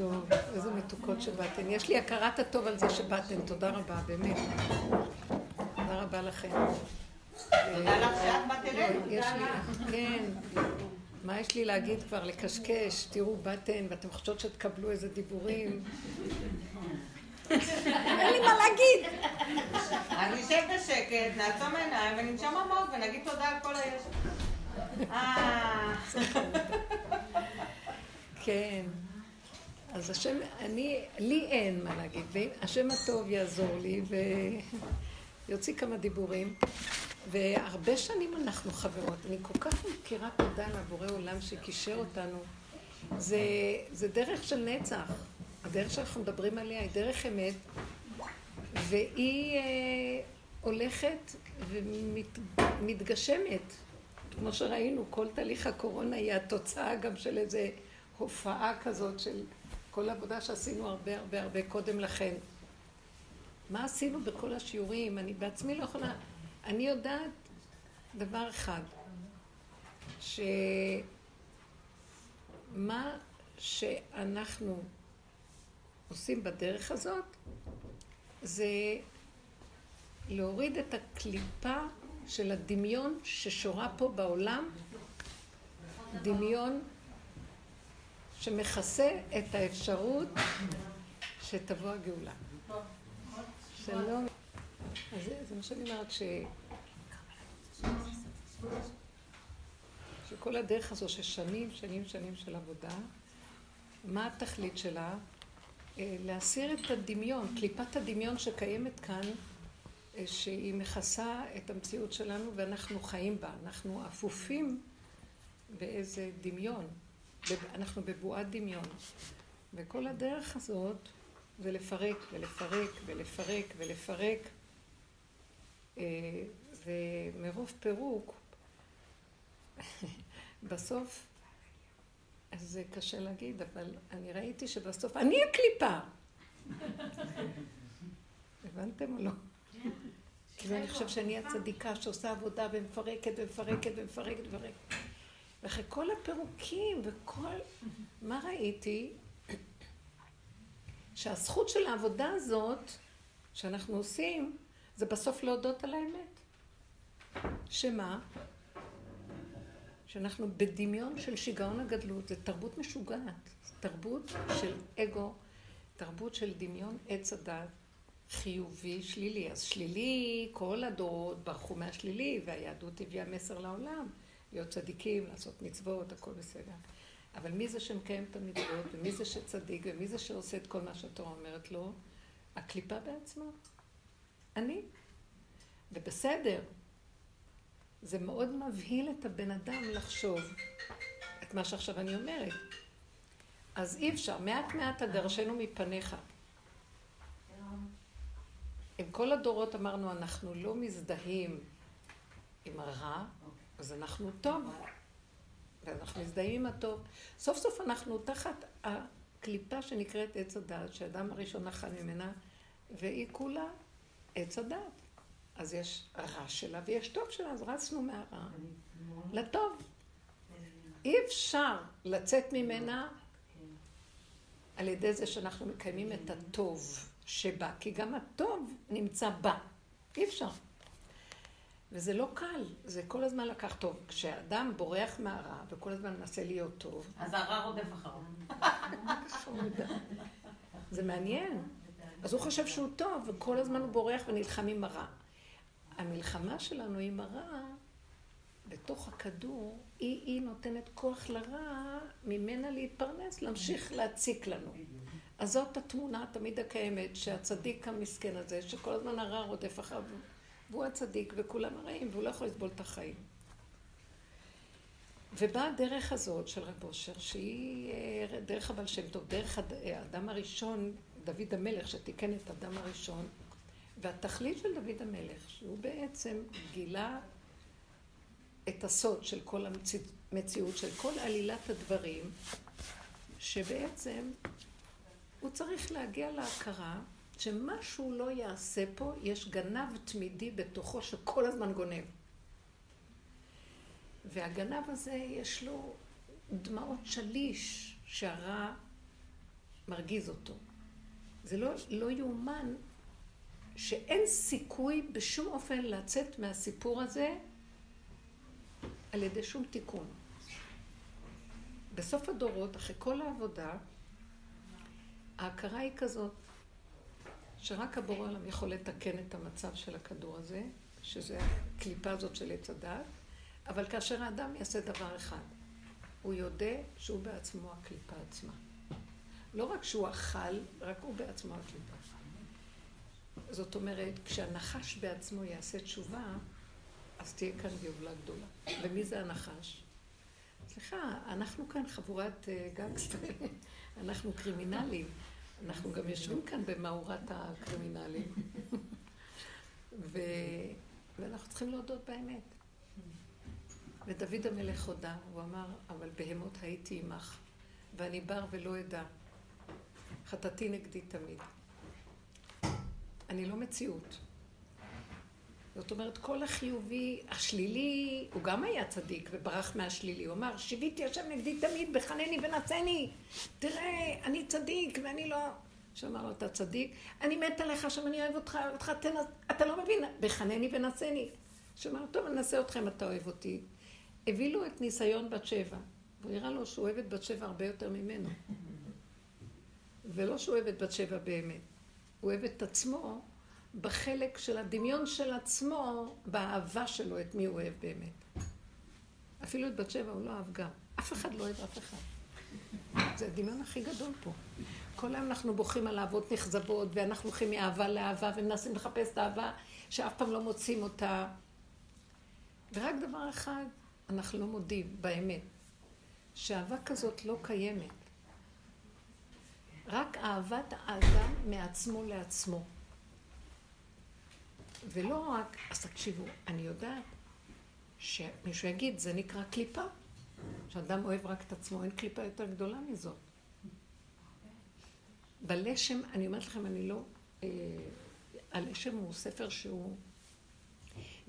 טוב, איזה מתוקות שבאתן. יש לי הכרת הטוב על זה שבאתן, תודה רבה, באמת. תודה רבה לכם. תודה לך שאת באת אלינו. כן. מה יש לי להגיד כבר? לקשקש, תראו, באתן, ואתם חושבות שתקבלו איזה דיבורים. אין לי מה להגיד. אני אשב בשקט, נעצום עיניים וננשום עמוק ונגיד תודה על כל היש. אה... כן. אז השם, אני, לי אין מה להגיד, והשם הטוב יעזור לי ויוציא כמה דיבורים. והרבה שנים אנחנו חברות. אני כל כך מכירה תודה לבורא עולם שקישר אותנו. זה, זה דרך של נצח. הדרך שאנחנו מדברים עליה היא דרך אמת, והיא אה, הולכת ומתגשמת. כמו שראינו, כל תהליך הקורונה היא התוצאה גם של איזה הופעה כזאת של כל עבודה שעשינו הרבה הרבה הרבה קודם לכן. מה עשינו בכל השיעורים? אני בעצמי לא יכולה... אני יודעת דבר אחד, שמה שאנחנו עושים בדרך הזאת זה להוריד את הקליפה של הדמיון ששורה פה בעולם, דמיון שמכסה את האפשרות שתבוא הגאולה. שלום. אז זה, מה שאני אומרת, ש... שכל הדרך הזו ששנים, שנים, שנים של עבודה, מה התכלית שלה? אה, להסיר את הדמיון, קליפת הדמיון שקיימת כאן, אה, שהיא מכסה את המציאות שלנו ואנחנו חיים בה. אנחנו אפופים באיזה דמיון. אנחנו בבועת דמיון. וכל הדרך הזאת זה לפרק ולפרק ולפרק ולפרק. אה, ומרוב פירוק, בסוף, אז זה קשה להגיד, אבל אני ראיתי שבסוף אני הקליפה. הבנתם או לא? כאילו אני חושב שאני הצדיקה שעושה עבודה ומפרקת ומפרקת ומפרקת ומפרקת. ואחרי כל הפירוקים וכל... מה ראיתי? שהזכות של העבודה הזאת שאנחנו עושים, זה בסוף להודות על האמת. שמה? שאנחנו בדמיון של שיגעון הגדלות, זה תרבות משוגעת, זה תרבות של אגו, תרבות של דמיון עץ הדת, חיובי, שלילי. אז שלילי, כל הדורות ברחו מהשלילי, והיהדות הביאה מסר לעולם, להיות צדיקים, לעשות מצוות, הכל בסדר. אבל מי זה שמקיים את המצוות, ומי זה שצדיק, ומי זה שעושה את כל מה שהתורה אומרת לו? הקליפה בעצמה. אני. ובסדר, זה מאוד מבהיל את הבן אדם לחשוב את מה שעכשיו אני אומרת. אז אי אפשר, מעט מעט אגרשנו מפניך. עם כל הדורות אמרנו, אנחנו לא מזדהים עם הרע, אז אנחנו טוב. ואנחנו מזדהים עם הטוב. סוף סוף אנחנו תחת הקליפה שנקראת עץ הדת, שהאדם הראשון אכל ממנה, והיא כולה עץ הדת. אז יש רע שלה ויש טוב שלה, אז רצנו מהרע לטוב. אי אפשר לצאת ממנה על ידי זה שאנחנו מקיימים את הטוב שבה, כי גם הטוב נמצא בה. אי אפשר. וזה לא קל, זה כל הזמן לקח טוב. כשאדם בורח מהרע וכל הזמן מנסה להיות טוב... אז הרע רודף אחריו. זה מעניין. אז הוא חושב שהוא טוב, וכל הזמן הוא בורח ונלחם עם הרע. המלחמה שלנו עם הרע, בתוך הכדור, היא, היא נותנת כוח לרע ממנה להתפרנס, להמשיך להציק לנו. אז זאת התמונה התמיד הקיימת, שהצדיק המסכן הזה, שכל הזמן הרע רודף אחריו, והוא הצדיק וכולם הרעים, והוא לא יכול לסבול את החיים. ובאה הדרך הזאת של רב אושר, שהיא אה, דרך הבעל שם טוב, דרך האדם הראשון, דוד המלך, שתיקן את האדם הראשון, והתכלית של דוד המלך, שהוא בעצם גילה את הסוד של כל המציאות, של כל עלילת הדברים, שבעצם הוא צריך להגיע להכרה שמה שהוא לא יעשה פה, יש גנב תמידי בתוכו שכל הזמן גונב. והגנב הזה יש לו דמעות שליש שהרע מרגיז אותו. זה לא, לא יאומן שאין סיכוי בשום אופן לצאת מהסיפור הזה על ידי שום תיקון. בסוף הדורות, אחרי כל העבודה, ההכרה היא כזאת, שרק הבורא עולם יכול לתקן את המצב של הכדור הזה, שזה הקליפה הזאת של עץ הדת, אבל כאשר האדם יעשה דבר אחד, הוא יודע שהוא בעצמו הקליפה עצמה. לא רק שהוא אכל, רק הוא בעצמו הקליפה. זאת אומרת, כשהנחש בעצמו יעשה תשובה, אז תהיה כאן גאולה גדולה. ומי זה הנחש? סליחה, אנחנו כאן חבורת אה, גנגסטרים, אנחנו קרימינלים. אנחנו גם יושבים כאן במאורת הקרימינלים. ו... ואנחנו צריכים להודות באמת. ודוד המלך הודה, הוא אמר, אבל בהמות הייתי עמך, ואני בר ולא אדע. חטאתי נגדי תמיד. אני לא מציאות. זאת אומרת, כל החיובי, השלילי, הוא גם היה צדיק וברח מהשלילי. הוא אמר, שיביתי השם נגדי תמיד, בחנני ונצני. תראה, אני צדיק ואני לא... שאמר לו, אתה צדיק, אני מת עליך, עכשיו אני אוהב אותך, אוהב אותך, תנס... אתה לא מבין, בחנני ונצני. שאמר, טוב, אני אנסה אתכם, אתה אוהב אותי. הביא לו את ניסיון בת שבע, והוא הראה לו שהוא אוהב את בת שבע הרבה יותר ממנו. ולא שהוא אוהב את בת שבע באמת. הוא אוהב את עצמו בחלק של הדמיון של עצמו, באהבה שלו, את מי הוא אוהב באמת. אפילו את בת שבע הוא לא אהב גם. אף אחד לא אוהב אף אחד. זה הדמיון הכי גדול פה. כל היום אנחנו בוכים על אהבות נכזבות, ואנחנו הולכים מאהבה לאהבה, ומנסים לחפש את האהבה שאף פעם לא מוצאים אותה. ורק דבר אחד, אנחנו לא מודים באמת, שאהבה כזאת לא קיימת. רק אהבת האדם מעצמו לעצמו. ולא רק, אז תקשיבו, אני יודעת שמישהו יגיד, זה נקרא קליפה. שאדם אוהב רק את עצמו, אין קליפה יותר גדולה מזאת. בלשם, אני אומרת לכם, אני לא... אה, הלשם הוא ספר שהוא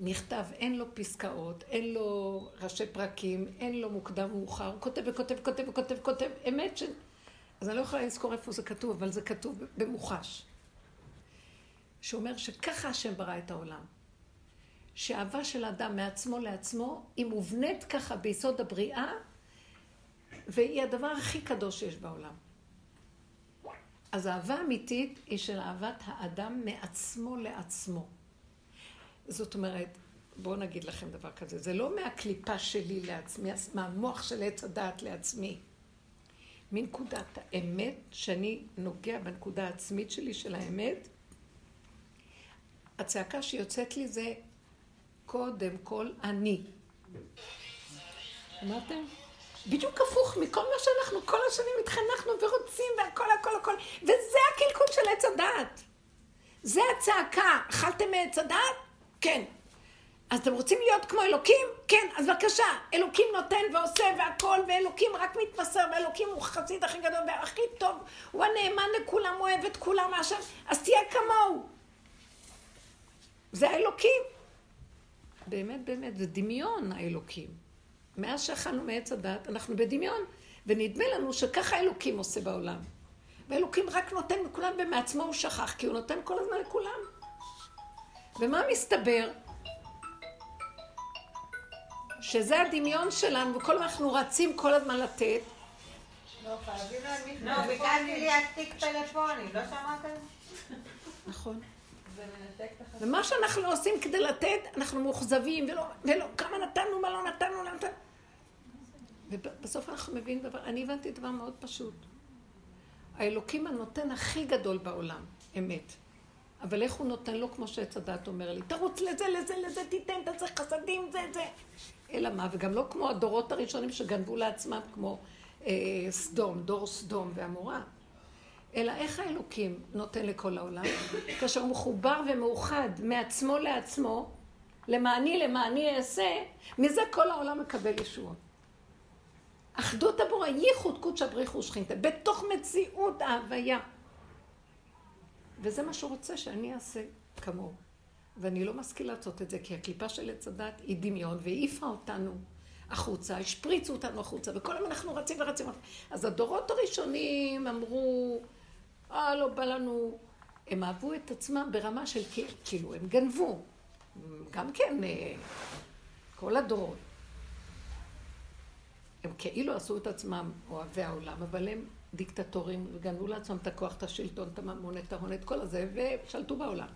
נכתב, אין לו פסקאות, אין לו ראשי פרקים, אין לו מוקדם מאוחר, הוא כותב וכותב וכותב וכותב, אמת ש... אז אני לא יכולה לזכור איפה זה כתוב, אבל זה כתוב במוחש. שאומר שככה השם ברא את העולם. שאהבה של אדם מעצמו לעצמו, היא מובנית ככה ביסוד הבריאה, והיא הדבר הכי קדוש שיש בעולם. אז אהבה אמיתית היא של אהבת האדם מעצמו לעצמו. זאת אומרת, בואו נגיד לכם דבר כזה, זה לא מהקליפה שלי לעצמי, מהמוח של עץ הדעת לעצמי. מנקודת האמת, שאני נוגע בנקודה העצמית שלי של האמת, הצעקה שיוצאת לי זה קודם כל אני. אמרתם? בדיוק הפוך מכל מה שאנחנו כל השנים התחנכנו ורוצים והכל הכל הכל וזה הקלקול של עץ הדעת. זה הצעקה. אכלתם מעץ הדעת? כן. אז אתם רוצים להיות כמו אלוקים? כן, אז בבקשה. אלוקים נותן ועושה והכל, ואלוקים רק מתמסר, ואלוקים הוא חסיד הכי גדול והכי טוב, הוא הנאמן לכולם, הוא אוהב את כולם מהשם, אז תהיה כמוהו. זה האלוקים. באמת, באמת, זה דמיון האלוקים. מאז שאכלנו מעץ הדת, אנחנו בדמיון, ונדמה לנו שככה אלוקים עושה בעולם. ואלוקים רק נותן לכולם, ומעצמו הוא שכח, כי הוא נותן כל הזמן לכולם. ומה מסתבר? שזה הדמיון שלנו, וכל הזמן אנחנו רצים כל הזמן לתת. לא, חייבים להנמיך. לא, ביקשתי להעתיק טלפונים, לא שמעתם? נכון. ומה שאנחנו עושים כדי לתת, אנחנו מאוכזבים, ולא, ולא, כמה נתנו, מה לא נתנו, לא נתנו. ובסוף אנחנו מבינים דבר, אני הבנתי דבר מאוד פשוט. האלוקים הנותן הכי גדול בעולם, אמת. אבל איך הוא נותן לו כמו שעץ הדת אומר לי, תרוץ לזה, לזה, לזה, תיתן, צריך חסדים, זה, זה. אלא מה, וגם לא כמו הדורות הראשונים שגנבו לעצמם, כמו אה, סדום, דור סדום ועמורה. אלא איך האלוקים נותן לכל העולם? כאשר הוא מחובר ומאוחד מעצמו לעצמו, למעני למעני אעשה, מזה כל העולם מקבל ישועות. אחדות הבורא, ייחוד קודשא בריחו שכינתא, בתוך מציאות ההוויה. וזה מה שהוא רוצה שאני אעשה כמוהו. ואני לא משכיל לעשות את זה, כי הקליפה של עץ הדת היא דמיון, והעיפה אותנו החוצה, השפריצו אותנו החוצה, וכל היום אנחנו רצים ורצים. אז הדורות הראשונים אמרו, אה, לא בא לנו... הם אהבו את עצמם ברמה של כאילו, הם גנבו. גם כן, אה, כל הדורות. הם כאילו עשו את עצמם אוהבי העולם, אבל הם דיקטטורים, וגנבו לעצמם את הכוח, את השלטון, את הממון, את ההון, את כל הזה, ושלטו בעולם.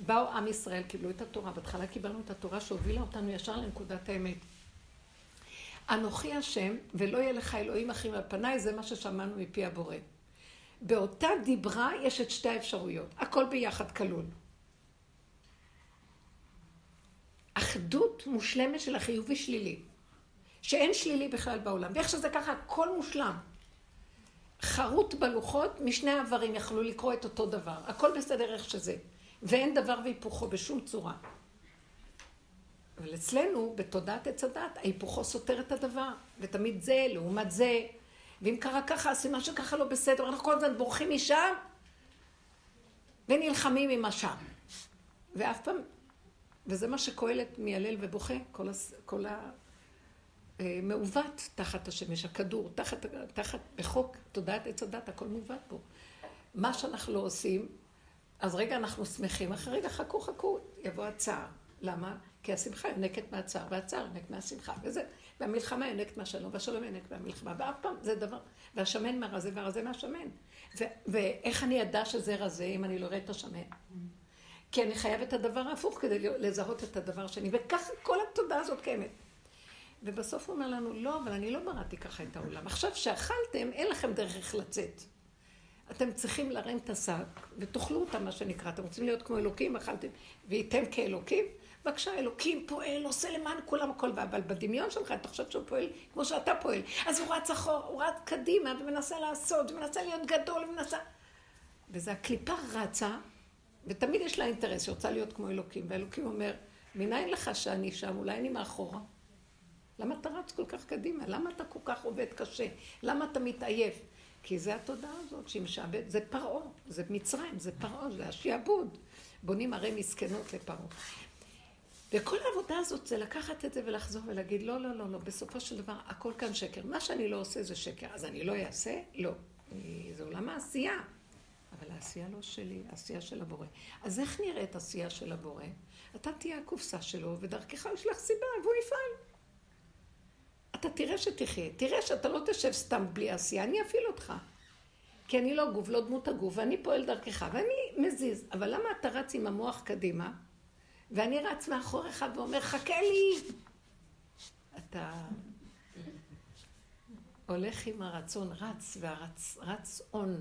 באו עם ישראל, קיבלו את התורה, בהתחלה קיבלנו את התורה שהובילה אותנו ישר לנקודת האמת. אנוכי השם, ולא יהיה לך אלוהים אחרים על פניי, זה מה ששמענו מפי הבורא. באותה דיברה יש את שתי האפשרויות, הכל ביחד כלול. אחדות מושלמת של החיובי שלילי, שאין שלילי בכלל בעולם, ואיך שזה ככה, הכל מושלם. חרוט בלוחות, משני העברים יכלו לקרוא את אותו דבר, הכל בסדר איך שזה, ואין דבר והיפוכו בשום צורה. אבל אצלנו, בתודעת עץ הדת, ההיפוכו סותר את הדבר, ותמיד זה לעומת זה, ואם קרה ככה, אז סימן שככה לא בסדר, אנחנו כל הזמן בורחים משם, ונלחמים עם השם. ואף פעם, וזה מה שקהלת מיילל ובוכה, כל, הס, כל המעוות תחת השמש, הכדור, תחת, תחת, בחוק תודעת עץ הדת, הכל מעוות פה. מה שאנחנו לא עושים, אז רגע אנחנו שמחים, אחרי רגע חכו חכו, יבוא הצער. למה? כי השמחה יונקת מהצער, והצער יונק מהשמחה, וזה, והמלחמה יונקת מהשלום, והשלום יונק מהמלחמה, ואף פעם זה דבר, והשמן מהרזה, והרזה מהשמן. ו, ואיך אני אדע שזה רזה אם אני לא רואה את השמן? כי אני חייב את הדבר ההפוך כדי לזהות את הדבר השני, וככה כל התודעה הזאת קיימת. ובסוף הוא אומר לנו, לא, אבל אני לא בראתי ככה את העולם. עכשיו שאכלתם, אין לכם דרך איך לצאת. אתם צריכים להרים את השק, ותאכלו אותה, מה שנקרא. אתם רוצים להיות כמו אלוקים, אכלתם, וייתם כאלוקים? בבקשה, אלוקים פועל, עושה למען כולם הכל, אבל בדמיון שלך אתה חושב שהוא פועל כמו שאתה פועל. אז הוא רץ אחורה, הוא רץ קדימה, ומנסה לעשות, ומנסה להיות גדול, ומנסה... וזה הקליפה רצה, ותמיד יש לה אינטרס, היא רוצה להיות כמו אלוקים, והאלוקים אומר, מניין לך שאני שם, אולי אני מאחורה? למה אתה רץ כל כך קדימה? למה אתה כל כך עובד קשה? למה אתה מתעייף? כי זה התודעה הזאת שהיא משעבדת, זה פרעה, זה מצרים, זה פרעה, זה השיעבוד. בונים ערי מסכנות לפרעה. וכל העבודה הזאת זה לקחת את זה ולחזור ולהגיד, לא, לא, לא, לא, בסופו של דבר הכל כאן שקר. מה שאני לא עושה זה שקר, אז אני לא אעשה? לא. זה עולם העשייה. אבל העשייה לא שלי, העשייה של הבורא. אז איך נראית עשייה של הבורא? אתה תהיה הקופסה שלו, ודרכך יש לך סיבה, והוא יפעל. אתה תראה שתחיה, תראה שאתה לא תשב סתם בלי עשייה, אני אפעיל אותך. כי אני לא גוף, לא דמות הגוף, ואני פועל דרכך, ואני מזיז. אבל למה אתה רץ עם המוח קדימה? ואני רץ מאחוריך ואומר, חכה לי. אתה הולך עם הרצון, רץ, והרץ רץ און,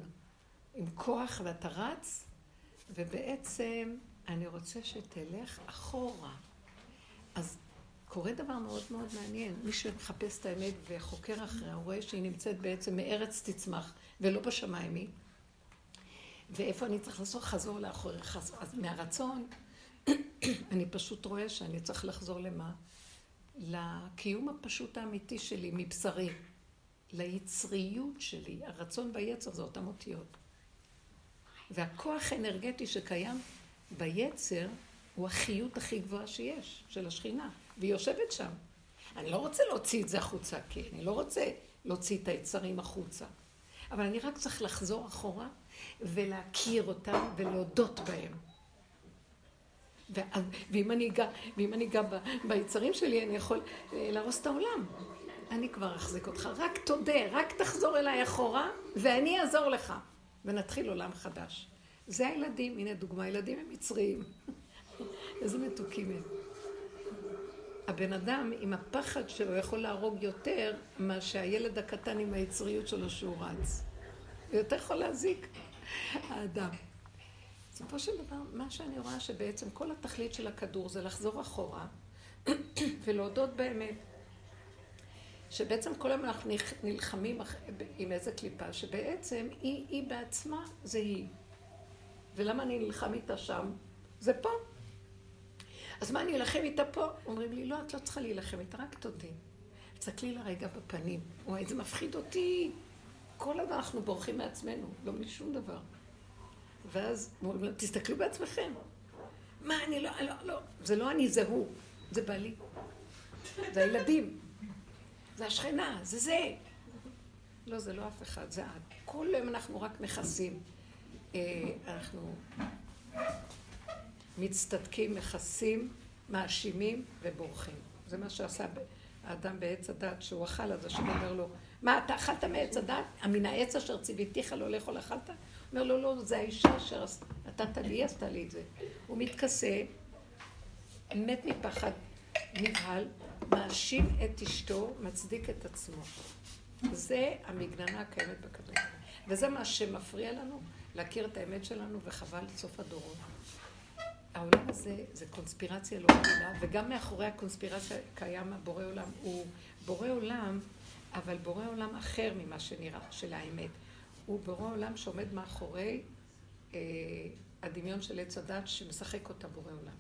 עם כוח, ואתה רץ, ובעצם אני רוצה שתלך אחורה. אז קורה דבר מאוד מאוד מעניין. מי שמחפש את האמת וחוקר אחריה, הוא רואה שהיא נמצאת בעצם מארץ תצמח, ולא בשמיים היא. ואיפה אני צריך לעשות? חזור לאחורי, חזור. אז מהרצון אני פשוט רואה שאני צריך לחזור למה? לקיום הפשוט האמיתי שלי, מבשרי. ליצריות שלי. הרצון ביצר זה אותם אותיות. והכוח האנרגטי שקיים ביצר הוא החיות הכי גבוהה שיש, של השכינה. והיא יושבת שם. אני לא רוצה להוציא את זה החוצה, כי אני לא רוצה להוציא את היצרים החוצה. אבל אני רק צריך לחזור אחורה ולהכיר אותם ולהודות בהם. ואם אני אגע, ואם אני אגע ביצרים שלי, אני יכול אה, להרוס את העולם. אני כבר אחזיק אותך. רק תודה, רק תחזור אליי אחורה, ואני אעזור לך. ונתחיל עולם חדש. זה הילדים, הנה דוגמה, ילדים הם מצריים. איזה מתוקים הם. הבן אדם עם הפחד שלו יכול להרוג יותר מה שהילד הקטן עם היצריות שלו שהוא רץ. הוא יותר יכול להזיק, האדם. בסופו של דבר, מה שאני רואה שבעצם כל התכלית של הכדור זה לחזור אחורה ולהודות באמת. שבעצם כל הזמן אנחנו נלחמים עם איזה קליפה, שבעצם היא, היא בעצמה זה היא. ולמה אני נלחם איתה שם? זה פה. אז מה, אני אלחם איתה פה? אומרים לי, לא, את לא צריכה להילחם איתה, רק תודי. תסתכלי לה רגע בפנים. וואי, זה מפחיד אותי. כל הזמן אנחנו בורחים מעצמנו, לא משום דבר. ואז אומרים תסתכלו בעצמכם. מה, אני לא, לא, לא. זה לא אני, זה הוא. זה בעלי. זה הילדים, זה השכנה, זה זה. לא, זה לא אף אחד, זה את. כל יום אנחנו רק מכסים. אה, אנחנו מצטדקים, מכסים, מאשימים ובורחים. זה מה שעשה האדם בעץ הדת, שהוא אכל, אז השם אומר לו, מה, אתה אכלת מעץ הדת? מן העץ אשר ציוויתיך לא לאכול אכלת? אומר לו, לא, זה האישה אשר נתת לי, עשתה לי את זה. הוא מתכסה, מת מפחד, נבהל, מאשים את אשתו, מצדיק את עצמו. זה המגננה הקיימת בכדור. וזה מה שמפריע לנו, להכיר את האמת שלנו, וחבל סוף הדורות. העולם הזה זה קונספירציה לא גדולה, וגם מאחורי הקונספירציה קיים הבורא עולם. הוא בורא עולם, אבל בורא עולם אחר ממה שנראה, של האמת. הוא בורא עולם שעומד מאחורי אה, הדמיון של עץ הדת שמשחק אותה בורא עולם.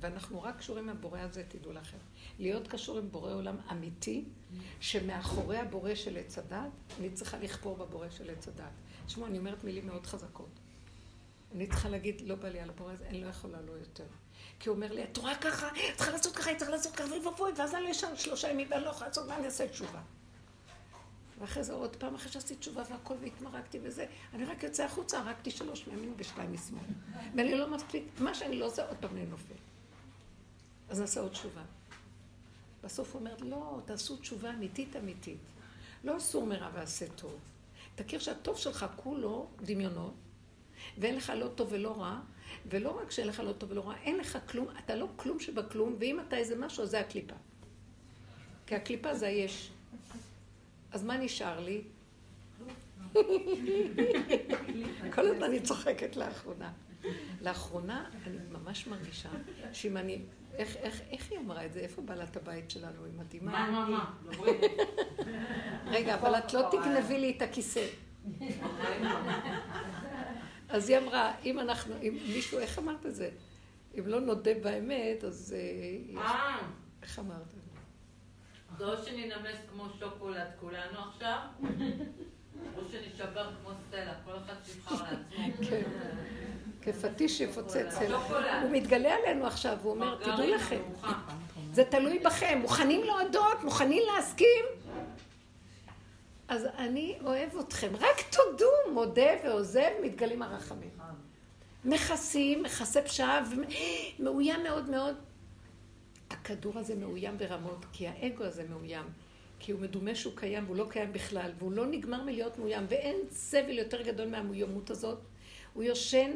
ואנחנו רק קשורים עם הבורא הזה, תדעו לכם. להיות קשור עם בורא עולם אמיתי, שמאחורי הבורא של עץ הדת, אני צריכה לכפור בבורא של עץ הדת. תשמעו, אני אומרת מילים מאוד חזקות. אני צריכה להגיד, לא בא לי על הזה, אני לא יכולה לא יותר. כי הוא אומר לי, את רואה ככה, את צריכה לעשות ככה, את צריכה לעשות ככה, ואבוי, ואז אני אשן שלושה ימים ואני לא יכולה לעשות, ואני אעשה תשובה. ואחרי זה עוד פעם, אחרי שעשיתי תשובה והכל והתמרקתי וזה, אני רק יוצא החוצה, הרגתי שלוש מימין ושתיים משמאל. ואני לא מספיק, מה שאני לא עושה, עוד פעם אני נופל. אז נעשה עוד תשובה. בסוף הוא אומר, לא, תעשו תשובה אמיתית אמיתית. לא אסור מרע ועשה טוב. תכיר שהטוב שלך כולו דמיונות, ואין לך לא טוב ולא רע, ולא רק שאין לך לא טוב ולא רע, אין לך כלום, אתה לא כלום שבכלום, ואם אתה איזה משהו, זה הקליפה. כי הקליפה זה היש. אז מה נשאר לי? כל הזמן אני צוחקת לאחרונה. לאחרונה אני ממש מרגישה שאם אני... איך, איך, איך היא אמרה את זה? איפה בעלת הבית שלנו? היא מדהימה. מה, מה, מה? רגע, אבל את לא תגנבי לי את הכיסא. אז היא אמרה, אם אנחנו, אם מישהו, איך אמרת את זה? אם לא נודה באמת, אז... אה, אה. איך אמרת? זה או שננמס כמו שוקולד כולנו עכשיו, או שנשבר כמו סלע, כל אחד שיבחר לעצמו. כן. כפטיש יפוצץ אליו. הוא מתגלה עלינו עכשיו, הוא אומר, תדעו לכם, זה תלוי בכם, מוכנים להודות, מוכנים להסכים? אז אני אוהב אתכם, רק תודו, מודה ועוזב, מתגלים הרחמים. מכסים, מכסה פשעה, מאוים מאוד מאוד. הכדור הזה מאוים ברמות, כי האגו הזה מאוים. כי הוא מדומה שהוא קיים והוא לא קיים בכלל, והוא לא נגמר מלהיות מאוים, ואין סבל יותר גדול מהמאוימות הזאת. הוא יושן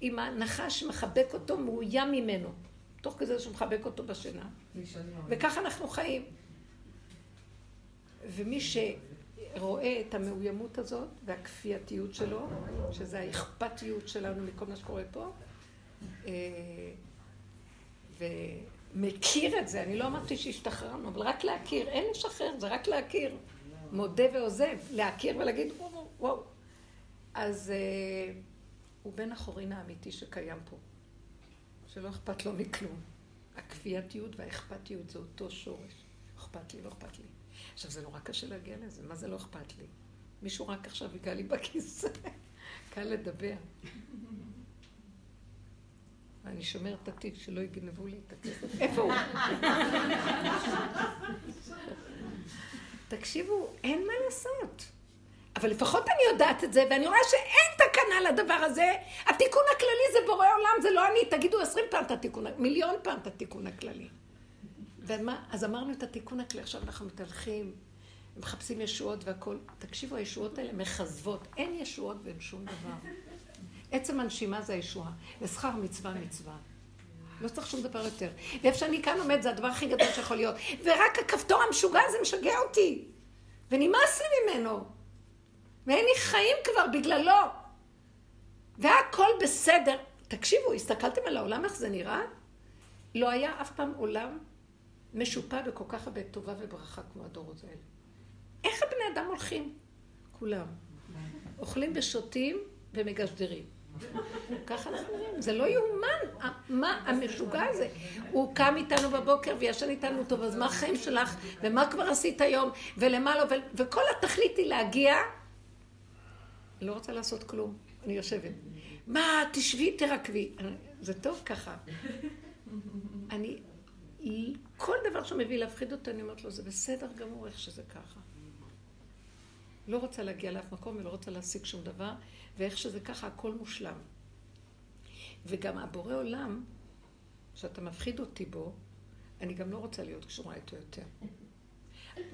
עם הנחש מחבק אותו, מאוים ממנו. תוך כזה שהוא מחבק אותו בשינה. וככה אנחנו חיים. ומי שרואה את המאוימות הזאת והכפייתיות שלו, שזה האכפתיות שלנו מכל מה שקורה פה, אה, ומכיר את זה, אני לא אמרתי שהשתחררנו, אבל רק להכיר, אין לשחרר, זה רק להכיר. מודה ועוזב, להכיר ולהגיד וואו וואו. אז... אה, הוא בן החורין האמיתי שקיים פה, שלא אכפת לו מכלום. הכפייתיות והאכפתיות זה אותו שורש. אכפת לי, לא אכפת לי. עכשיו, זה נורא קשה להגיע לזה, מה זה לא אכפת לי? מישהו רק עכשיו ייגע לי בכיסא, קל לדבר. אני שומרת את התיק שלא יגנבו לי את הכסף. איפה הוא? תקשיבו, אין מה לעשות. אבל לפחות אני יודעת את זה, ואני רואה שאין תקנה לדבר הזה. התיקון הכללי זה בורא עולם, זה לא אני. תגידו עשרים פעם את התיקון, מיליון פעם את התיקון הכללי. ומה, אז אמרנו את התיקון הכללי, עכשיו אנחנו מתהלכים, מחפשים ישועות והכול. תקשיבו, הישועות האלה מכזבות. אין ישועות ואין שום דבר. עצם הנשימה זה הישועה, ושכר מצווה מצווה. לא צריך שום דבר יותר. ואיפה שאני כאן עומד זה הדבר הכי גדול שיכול להיות. ורק הכפתור המשוגע הזה משגע אותי. ונמאס לי ממנו. ואין לי חיים כבר בגללו. והכל בסדר. תקשיבו, הסתכלתם על העולם איך זה נראה? לא היה אף פעם עולם משופע בכל כך הרבה טובה וברכה כמו הדורות האלה. איך הבני אדם הולכים? כולם. אוכלים ושותים ומגשדרים. ככה אנחנו נראים, זה לא יאומן, מה המשוגע הזה? הוא קם איתנו בבוקר וישן איתנו טוב, אז מה החיים שלך? ומה כבר עשית היום? ולמה לא? וכל התכלית היא להגיע לא רוצה לעשות כלום, אני יושבת. מה, תשבי, תרקבי. זה טוב ככה. אני כל דבר שמביא להפחיד אותי, אני אומרת לו, זה בסדר גמור איך שזה ככה. לא רוצה להגיע לאף מקום ולא רוצה להשיג שום דבר, ואיך שזה ככה, הכל מושלם. וגם הבורא עולם, שאתה מפחיד אותי בו, אני גם לא רוצה להיות קשורה איתו יותר.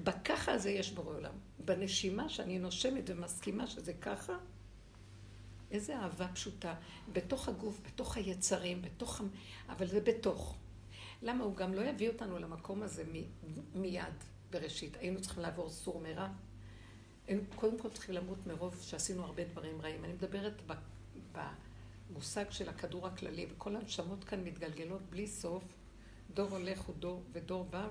בככה הזה יש בורא עולם. בנשימה שאני נושמת ומסכימה שזה ככה, איזה אהבה פשוטה. בתוך הגוף, בתוך היצרים, בתוך... אבל זה בתוך. למה? הוא גם לא יביא אותנו למקום הזה מ... מיד, בראשית. היינו צריכים לעבור סור מרע. היינו קודם כל צריכים למות מרוב שעשינו הרבה דברים רעים. אני מדברת. במושג של הכדור הכללי, וכל הנשמות כאן מתגלגלות בלי סוף. דור הולך הוא דור ודור בא,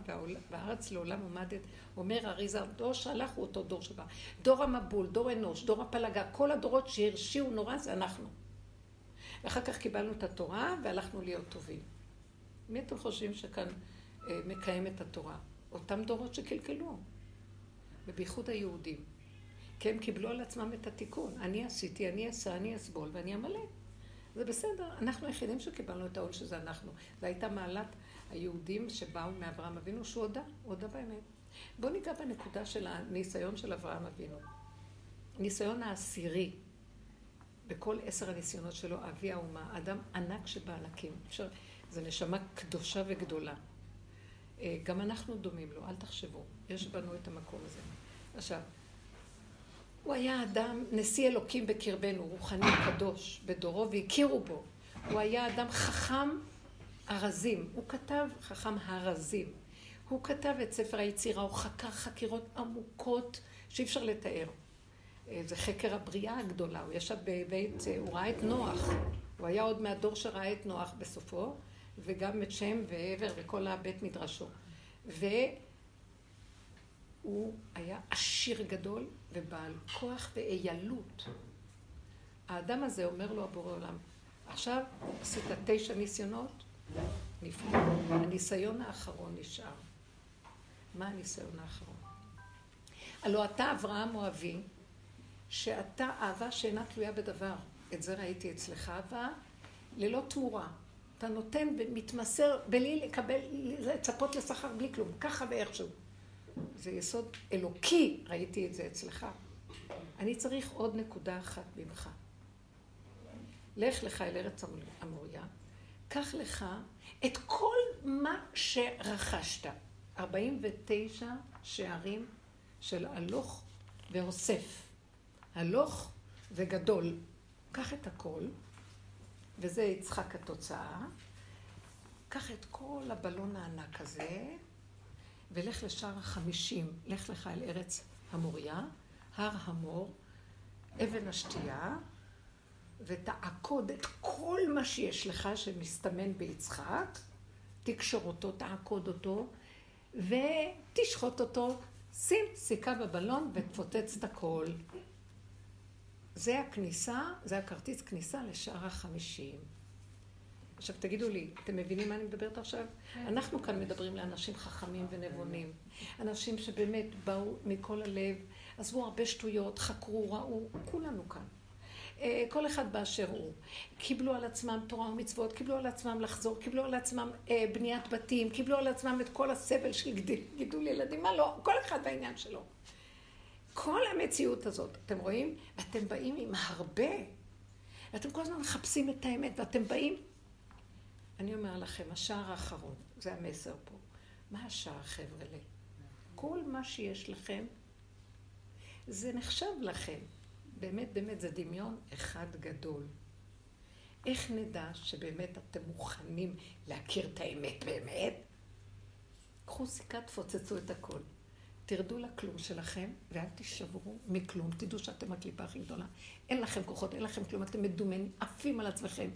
והארץ לעולם עומדת. אומר אריזה, דור שהלך הוא אותו דור שבא. דור המבול, דור אנוש, דור הפלגה, כל הדורות שהרשיעו נורא זה אנחנו. ואחר כך קיבלנו את התורה והלכנו להיות טובים. מי אתם חושבים שכאן אה, מקיים את התורה? אותם דורות שקלקלו, ובייחוד היהודים. כי הם קיבלו על עצמם את התיקון. אני עשיתי, אני אעשה, אני אסבול ואני אמלא. זה בסדר, אנחנו היחידים שקיבלנו את העול שזה אנחנו. זו הייתה מעלת היהודים שבאו מאברהם אבינו, שהוא הודה, הוא הודה באמת. בואו ניגע בנקודה של הניסיון של אברהם אבינו. הניסיון העשירי, בכל עשר הניסיונות שלו, אבי האומה, אדם ענק שבא להקים. אפשר, זו נשמה קדושה וגדולה. אה, גם אנחנו דומים לו, אל תחשבו. יש בנו את המקום הזה. עכשיו, הוא היה אדם, נשיא אלוקים בקרבנו, רוחני קדוש בדורו, והכירו בו. הוא היה אדם חכם ארזים. הוא כתב, חכם הארזים. הוא כתב את ספר היצירה, הוא חקר חקירות עמוקות שאי אפשר לתאר. אה, זה חקר הבריאה הגדולה. הוא ישב בבית, אה, הוא ראה את נוח. הוא היה עוד מהדור שראה את נוח בסופו, וגם את שם ועבר וכל הבית מדרשו. והוא היה עשיר גדול ובעל כוח ואיילות. האדם הזה אומר לו הבורא עולם, עכשיו עשית תשע ניסיונות, נפלא. הניסיון האחרון נשאר. מה הניסיון האחרון? הלא אתה אברהם או אבי, שאתה אהבה שאינה תלויה בדבר. את זה ראיתי אצלך, אהבה ללא תמורה. אתה נותן ומתמסר בלי לקבל, לצפות לשכר בלי כלום, ככה ואיכשהו. זה יסוד אלוקי, ראיתי את זה אצלך. אני צריך עוד נקודה אחת ממך. לך לך אל ארץ המוריה, קח לך את כל מה שרכשת. 49 שערים של הלוך ואוסף. הלוך וגדול. קח את הכל, וזה יצחק התוצאה. קח את כל הבלון הענק הזה, ולך לשער החמישים. לך לך אל ארץ המוריה, הר המור, אבן השתייה, ותעקוד את כל מה שיש לך שמסתמן ביצחק, תקשור אותו, תעקוד אותו, ותשחוט אותו, שים סיכה בבלון ותפוצץ את הכל. זה הכניסה, זה הכרטיס כניסה לשער החמישים. עכשיו תגידו לי, אתם מבינים מה אני מדברת עכשיו? כן. אנחנו כאן מדברים לאנשים חכמים ונבונים. אנשים שבאמת באו מכל הלב, עזבו הרבה שטויות, חקרו, ראו, כולנו כאן. אה, כל אחד באשר הוא. קיבלו על עצמם תורה ומצוות, קיבלו על עצמם לחזור, קיבלו על עצמם אה, בניית בתים, קיבלו על עצמם את כל הסבל של גידול ילדים, מה לא, כל אחד בעניין שלו. כל המציאות הזאת, אתם רואים? אתם באים עם הרבה. ואתם כל הזמן מחפשים את האמת, ואתם באים... אני אומר לכם, השער האחרון, זה המסר פה. מה השער, חבר'ה? כל מה שיש לכם, זה נחשב לכם. באמת, באמת, זה דמיון אחד גדול. איך נדע שבאמת אתם מוכנים להכיר את האמת באמת? קחו סיכה, תפוצצו את הכל. תרדו לכלום שלכם, ואל תישברו מכלום. תדעו שאתם הקליפה הכי גדולה. אין לכם כוחות, אין לכם כלום, אתם מדומנים, עפים על עצמכם.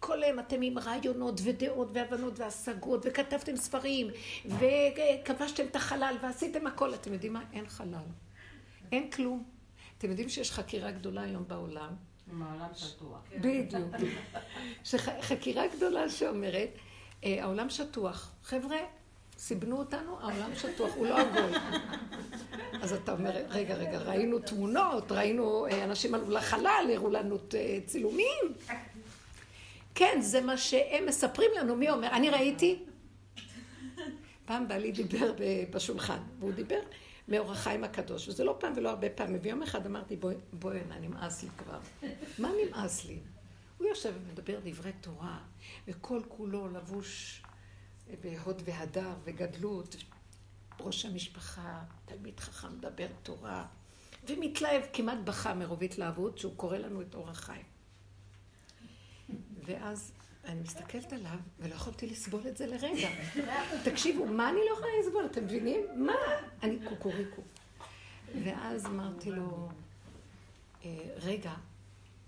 כל היום אתם עם רעיונות ודעות והבנות והשגות, וכתבתם ספרים, וכבשתם את החלל, ועשיתם הכל. אתם יודעים מה? אין חלל. אין כלום. אתם יודעים שיש חקירה גדולה היום בעולם? העולם שטוח. בדיוק. חקירה גדולה שאומרת, אה, העולם שטוח. חבר'ה, סיבנו אותנו, העולם שטוח, הוא לא עגול. אז אתה אומר, רגע, רגע, ראינו תמונות, ראינו אה, אנשים עלו לחלל, הראו לנו אה, צילומים. כן, זה מה שהם מספרים לנו, מי אומר? אני ראיתי. פעם בעלי דיבר בשולחן, והוא דיבר מאור החיים הקדוש, וזה לא פעם ולא הרבה פעמים. ויום אחד אמרתי, בואי, בואי נמאס לי כבר. מה נמאס לי? הוא יושב ומדבר דברי תורה, וכל כולו לבוש בהוד והדר וגדלות, ראש המשפחה, תלמיד חכם, מדבר תורה, ומתלהב, כמעט בכה מרוב התלהבות, שהוא קורא לנו את אור החיים. ואז אני מסתכלת עליו, ולא יכולתי לסבול את זה לרגע. תקשיבו, מה אני לא יכולה לסבול? אתם מבינים? מה? אני קוקוריקו. ואז אמרתי לו, אה, רגע,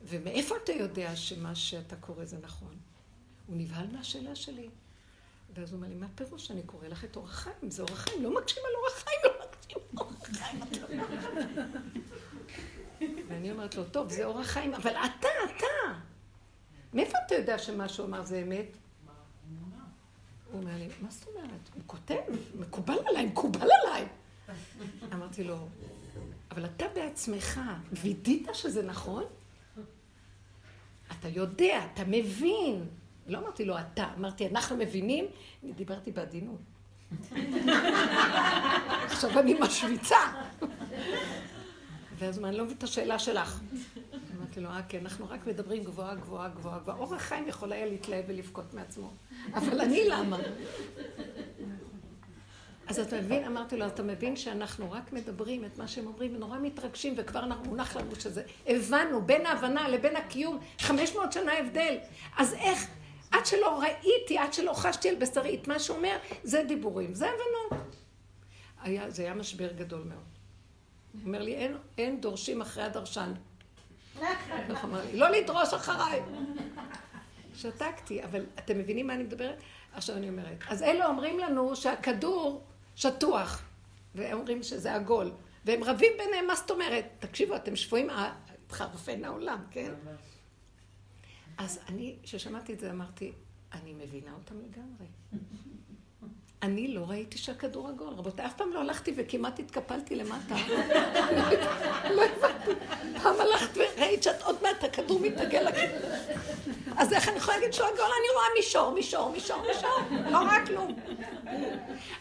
ומאיפה אתה יודע שמה שאתה קורא זה נכון? הוא נבהל מהשאלה שלי. ואז הוא אומר לי, מה פירוש שאני קורא לך את אור החיים? זה אור החיים, לא מקשים על אור החיים, לא מקשים על אור החיים. ואני אומרת לו, טוב, זה אור החיים, אבל אתה, אתה, מאיפה אתה יודע שמה שהוא אמר זה אמת? הוא אומר לי, מה זאת אומרת? הוא כותב, מקובל עליי, מקובל עליי. אמרתי לו, אבל אתה בעצמך וידית שזה נכון? אתה יודע, אתה מבין. לא אמרתי לו אתה, אמרתי אנחנו מבינים, אני דיברתי בעדינות. עכשיו אני משוויצה. ואז אני לא מבין את השאלה שלך. אמרתי לו, אה, כן, אנחנו רק מדברים גבוהה, גבוהה, גבוהה, גבוהה. אור החיים יכול היה להתלהב ולבכות מעצמו. אבל אני למה? אז אתה מבין, אמרתי לו, אתה מבין שאנחנו רק מדברים את מה שהם אומרים, ונורא מתרגשים, וכבר אנחנו מונח לנו שזה, הבנו, בין ההבנה לבין הקיום, 500 שנה הבדל. אז איך, עד שלא ראיתי, עד שלא חשתי על בשרי את מה שאומר, זה דיבורים, זה הבנות. היה, זה היה משבר גדול מאוד. הוא אומר לי, אין, אין דורשים אחרי הדרשן. לי? לא לדרוש אחריי. שתקתי, אבל אתם מבינים מה אני מדברת? עכשיו אני אומרת, אז אלה אומרים לנו שהכדור שטוח, והם אומרים שזה עגול, והם רבים ביניהם, מה זאת אומרת? תקשיבו, אתם שפויים, התחרפן העולם, כן? אז אני, כששמעתי את זה, אמרתי, אני מבינה אותם לגמרי. אני לא ראיתי שהכדור עגול. רבותיי, אף פעם לא הלכתי וכמעט התקפלתי למטה. לא הבנתי. פעם הלכת וראית שאת עוד מעט הכדור מתעגל לכדור. אז איך אני יכולה להגיד שהוא עגול? אני רואה מישור, מישור, מישור, מישור. לא רואה כלום.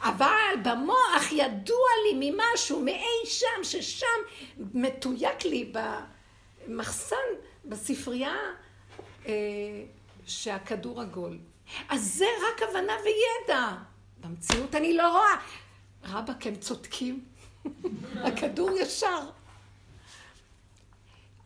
אבל במוח ידוע לי ממשהו, מאי שם, ששם מתויק לי במחסן, בספרייה, שהכדור עגול. אז זה רק הבנה וידע. במציאות אני לא רואה. רבאק, הם צודקים. הכדור ישר.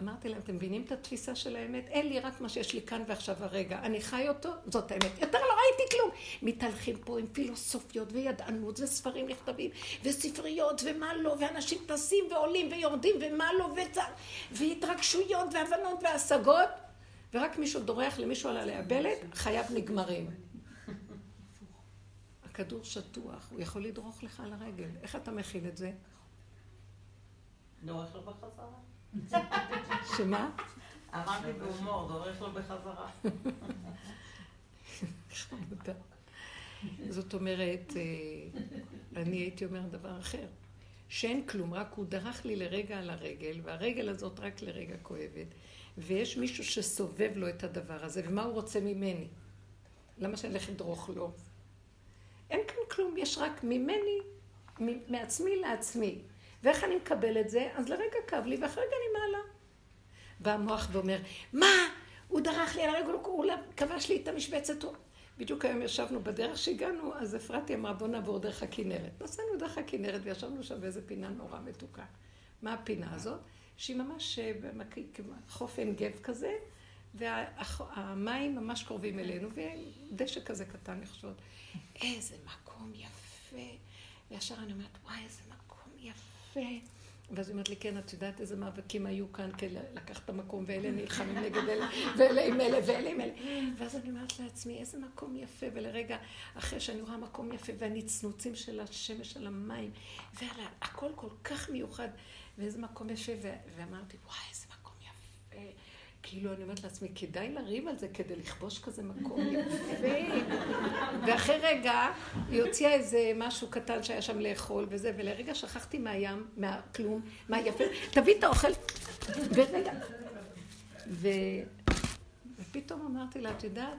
אמרתי להם, אתם מבינים את התפיסה של האמת? אין לי רק מה שיש לי כאן ועכשיו הרגע. אני חי אותו, זאת האמת. יותר לא ראיתי כלום. מתהלכים פה עם פילוסופיות וידענות וספרים נכתבים וספריות ומה לא, ואנשים טסים ועולים ויורדים ומה לא, וצ... והתרגשויות והבנות והשגות, ורק מישהו דורח למישהו על הלהבלת, חייו נגמרים. הכדור שטוח, הוא יכול לדרוך לך על הרגל. איך אתה מכין את זה? דורך לו בחזרה. שמה? אמרתי בהומור, דורך לו בחזרה. זאת אומרת, אה, אני הייתי אומרת דבר אחר. שאין כלום, רק הוא דרך לי לרגע על הרגל, והרגל הזאת רק לרגע כואבת, ויש מישהו שסובב לו את הדבר הזה, ומה הוא רוצה ממני? למה שאני אלך לדרוך לו? אין כאן כלום, יש רק ממני, מעצמי לעצמי. ואיך אני מקבל את זה? אז לרגע כאב לי, ואחרי רגע אני מעלה. בא המוח ואומר, מה? הוא דרך לי על הרגל, הוא כבש לי את המשבצת. בדיוק היום ישבנו בדרך שהגענו, אז אפרתי אמרה, בוא נעבור דרך הכנרת. נסענו דרך הכנרת וישבנו שם באיזה פינה נורא מתוקה. מה הפינה הזאת? שהיא ממש אה, חוף עין גב כזה, והמים ממש קרובים אלינו, ודשא כזה קטן לחשוד. איזה מקום יפה. וישר אני אומרת, וואי, איזה מקום יפה. ואז היא אומרת לי, כן, את יודעת איזה מאבקים היו כאן כדי לקחת את המקום, ואלה נלחמים נגד אלה, ואלה עם אלה, ואלה עם אלה. ואז אני אומרת לעצמי, איזה מקום יפה, ולרגע, אחרי שאני רואה מקום יפה, והנצנוצים של השמש על המים, והכל כל כך מיוחד, ואיזה מקום יפה, ואמרתי, וואי, איזה מקום יפה. כאילו, אני אומרת לעצמי, כדאי לריב על זה כדי לכבוש כזה מקום יפה. ואחרי רגע, היא הוציאה איזה משהו קטן שהיה שם לאכול וזה, ולרגע שכחתי מהים, מהכלום, מהיפה, תביא את האוכל, ורגע. ו... ופתאום אמרתי לה, את יודעת,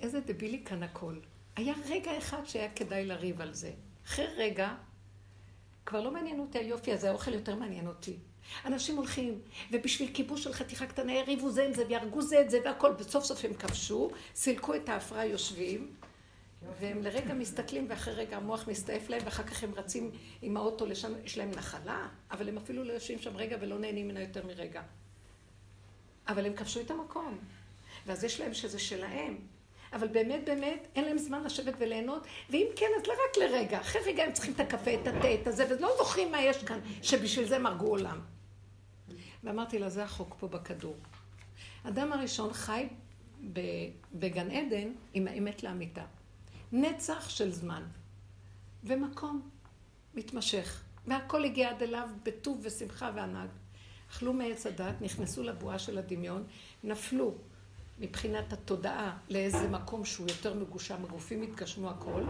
איזה דבילי כאן הכל. היה רגע אחד שהיה כדאי לריב על זה. אחרי רגע, כבר לא מעניין אותי היופי הזה, האוכל יותר מעניין אותי. אנשים הולכים, ובשביל כיבוש של חתיכה קטנה יריבו זה עם זה ויהרגו זה את זה והכל, וסוף סוף הם כבשו, סילקו את ההפרעה יושבים, והם לרגע מסתכלים ואחרי רגע המוח מסתעף להם ואחר כך הם רצים עם האוטו לשם, יש להם נחלה, אבל הם אפילו לא יושבים שם רגע ולא נהנים ממנה יותר מרגע. אבל הם כבשו את המקום, ואז יש להם שזה שלהם. אבל באמת באמת אין להם זמן לשבת וליהנות, ואם כן אז לא רק לרגע, אחרי רגע הם צריכים את הקפה, את התה, את הזה, ולא זוכרים מה יש כאן, שבשביל זה הם הרגו עולם. ואמרתי לה, זה החוק פה בכדור. אדם הראשון חי בגן עדן עם האמת לאמיתה. נצח של זמן ומקום מתמשך, והכל הגיע עד אליו בטוב ושמחה וענג. אכלו מעץ הדת, נכנסו לבועה של הדמיון, נפלו מבחינת התודעה לאיזה מקום שהוא יותר מגושם, הגופים התגשמו הכל,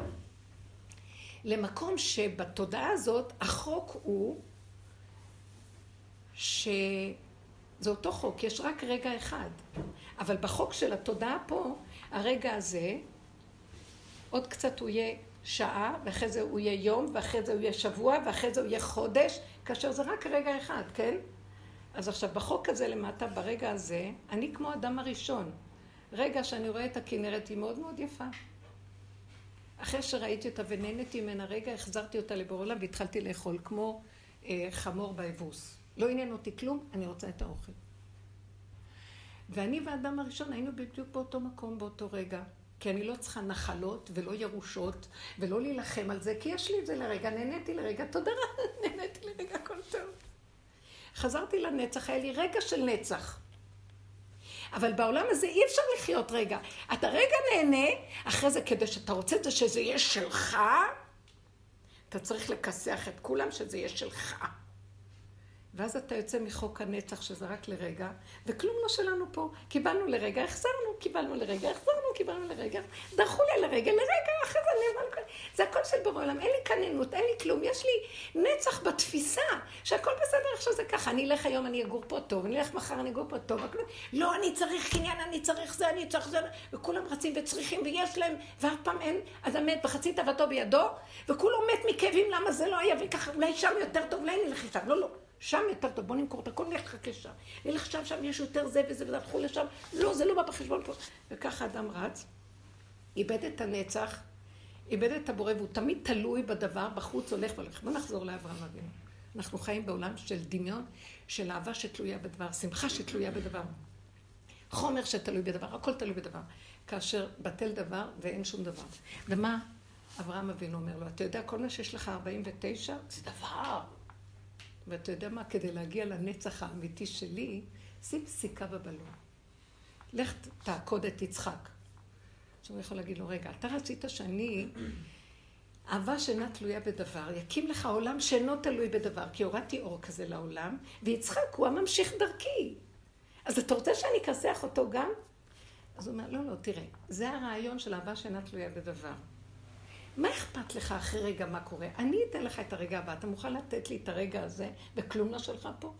למקום שבתודעה הזאת החוק הוא שזה אותו חוק, יש רק רגע אחד. אבל בחוק של התודעה פה, הרגע הזה, עוד קצת הוא יהיה שעה, ואחרי זה הוא יהיה יום, ואחרי זה הוא יהיה שבוע, ואחרי זה הוא יהיה חודש, כאשר זה רק רגע אחד, כן? אז עכשיו, בחוק הזה למטה, ברגע הזה, אני כמו אדם הראשון. רגע שאני רואה את הכנרת, היא מאוד מאוד יפה. אחרי שראיתי אותה ונהניתי ממנה רגע, החזרתי אותה לבורא עולם והתחלתי לאכול, כמו אה, חמור באבוס. לא עניין אותי כלום, אני רוצה את האוכל. ואני והאדם הראשון היינו בדיוק באותו מקום, באותו רגע. כי אני לא צריכה נחלות ולא ירושות ולא להילחם על זה, כי יש לי את זה לרגע, נהניתי לרגע, תודה רבה, נהניתי לרגע, הכל טוב. חזרתי לנצח, היה לי רגע של נצח. אבל בעולם הזה אי אפשר לחיות רגע. אתה רגע נהנה, אחרי זה כדי שאתה רוצה את זה שזה יהיה שלך, אתה צריך לכסח את כולם שזה יהיה שלך. ואז אתה יוצא מחוק הנצח שזה רק לרגע, וכלום לא שלנו פה. קיבלנו לרגע, החזרנו, קיבלנו לרגע, החזרנו, קיבלנו לרגע, דרכו לי לרגע, לרגע, אחרי זה אני נאמר זה הכל של בורא עולם, אין לי קננות, אין לי כלום, יש לי נצח בתפיסה, שהכל בסדר עכשיו זה ככה, אני אלך היום, אני אגור פה טוב, אני אלך מחר, אני אגור פה טוב, וכלום, לא, אני צריך קניין, אני צריך זה, אני צריך זה, וכולם רצים וצריכים, ויש להם, ואף פעם אין אדם מת בחצי תאוותו בידו, וכולו מת מכאבים, למה זה לא היה, וככה, אולי שם יותר טוב, אולי נלך לשם, לא, לא. שם טוב, בוא נמכור את הכל, נלך לחכה שם. נלך שם, שם יש יותר זה וזה, והלכו לשם. לא, זה לא בא בחשבון פה. וככה אדם רץ, איבד את הנצח, איבד את הבורא, והוא תמיד תלוי בדבר, בחוץ הולך והולך. בוא נחזור לאברהם אבינו. אנחנו חיים בעולם של דמיון, של אהבה שתלויה בדבר, שמחה שתלויה בדבר. חומר שתלוי בדבר, הכל תלוי בדבר. כאשר בטל דבר ואין שום דבר. ומה אברהם אבינו אומר לו? אתה יודע, כל מה שיש לך 49 זה דבר. ואתה יודע מה? כדי להגיע לנצח האמיתי שלי, שים סיכה בבלון. לך תעקוד את יצחק. עכשיו הוא יכול להגיד לו, רגע, אתה רצית שאני, אהבה שאינה תלויה בדבר, יקים לך עולם שאינו תלוי בדבר, כי הורדתי אור כזה לעולם, ויצחק הוא הממשיך דרכי. אז אתה רוצה שאני אכסח אותו גם? אז הוא אומר, לא, לא, תראה, זה הרעיון של אהבה שאינה תלויה בדבר. מה אכפת לך אחרי רגע מה קורה? אני אתן לך את הרגע הבא, אתה מוכן לתת לי את הרגע הזה, וכלום לא שלך פה?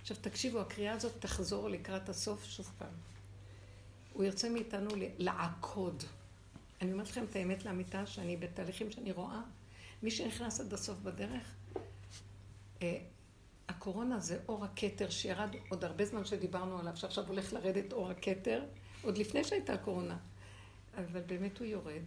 עכשיו תקשיבו, הקריאה הזאת תחזור לקראת הסוף שוב פעם. הוא ירצה מאיתנו לעקוד. אני אומרת לכם את האמת לאמיתה, שאני בתהליכים שאני רואה, מי שנכנס עד הסוף בדרך, אה, הקורונה זה אור הכתר שירד עוד הרבה זמן שדיברנו עליו, שעכשיו הולך לרדת אור הכתר, עוד לפני שהייתה הקורונה. אבל באמת הוא יורד.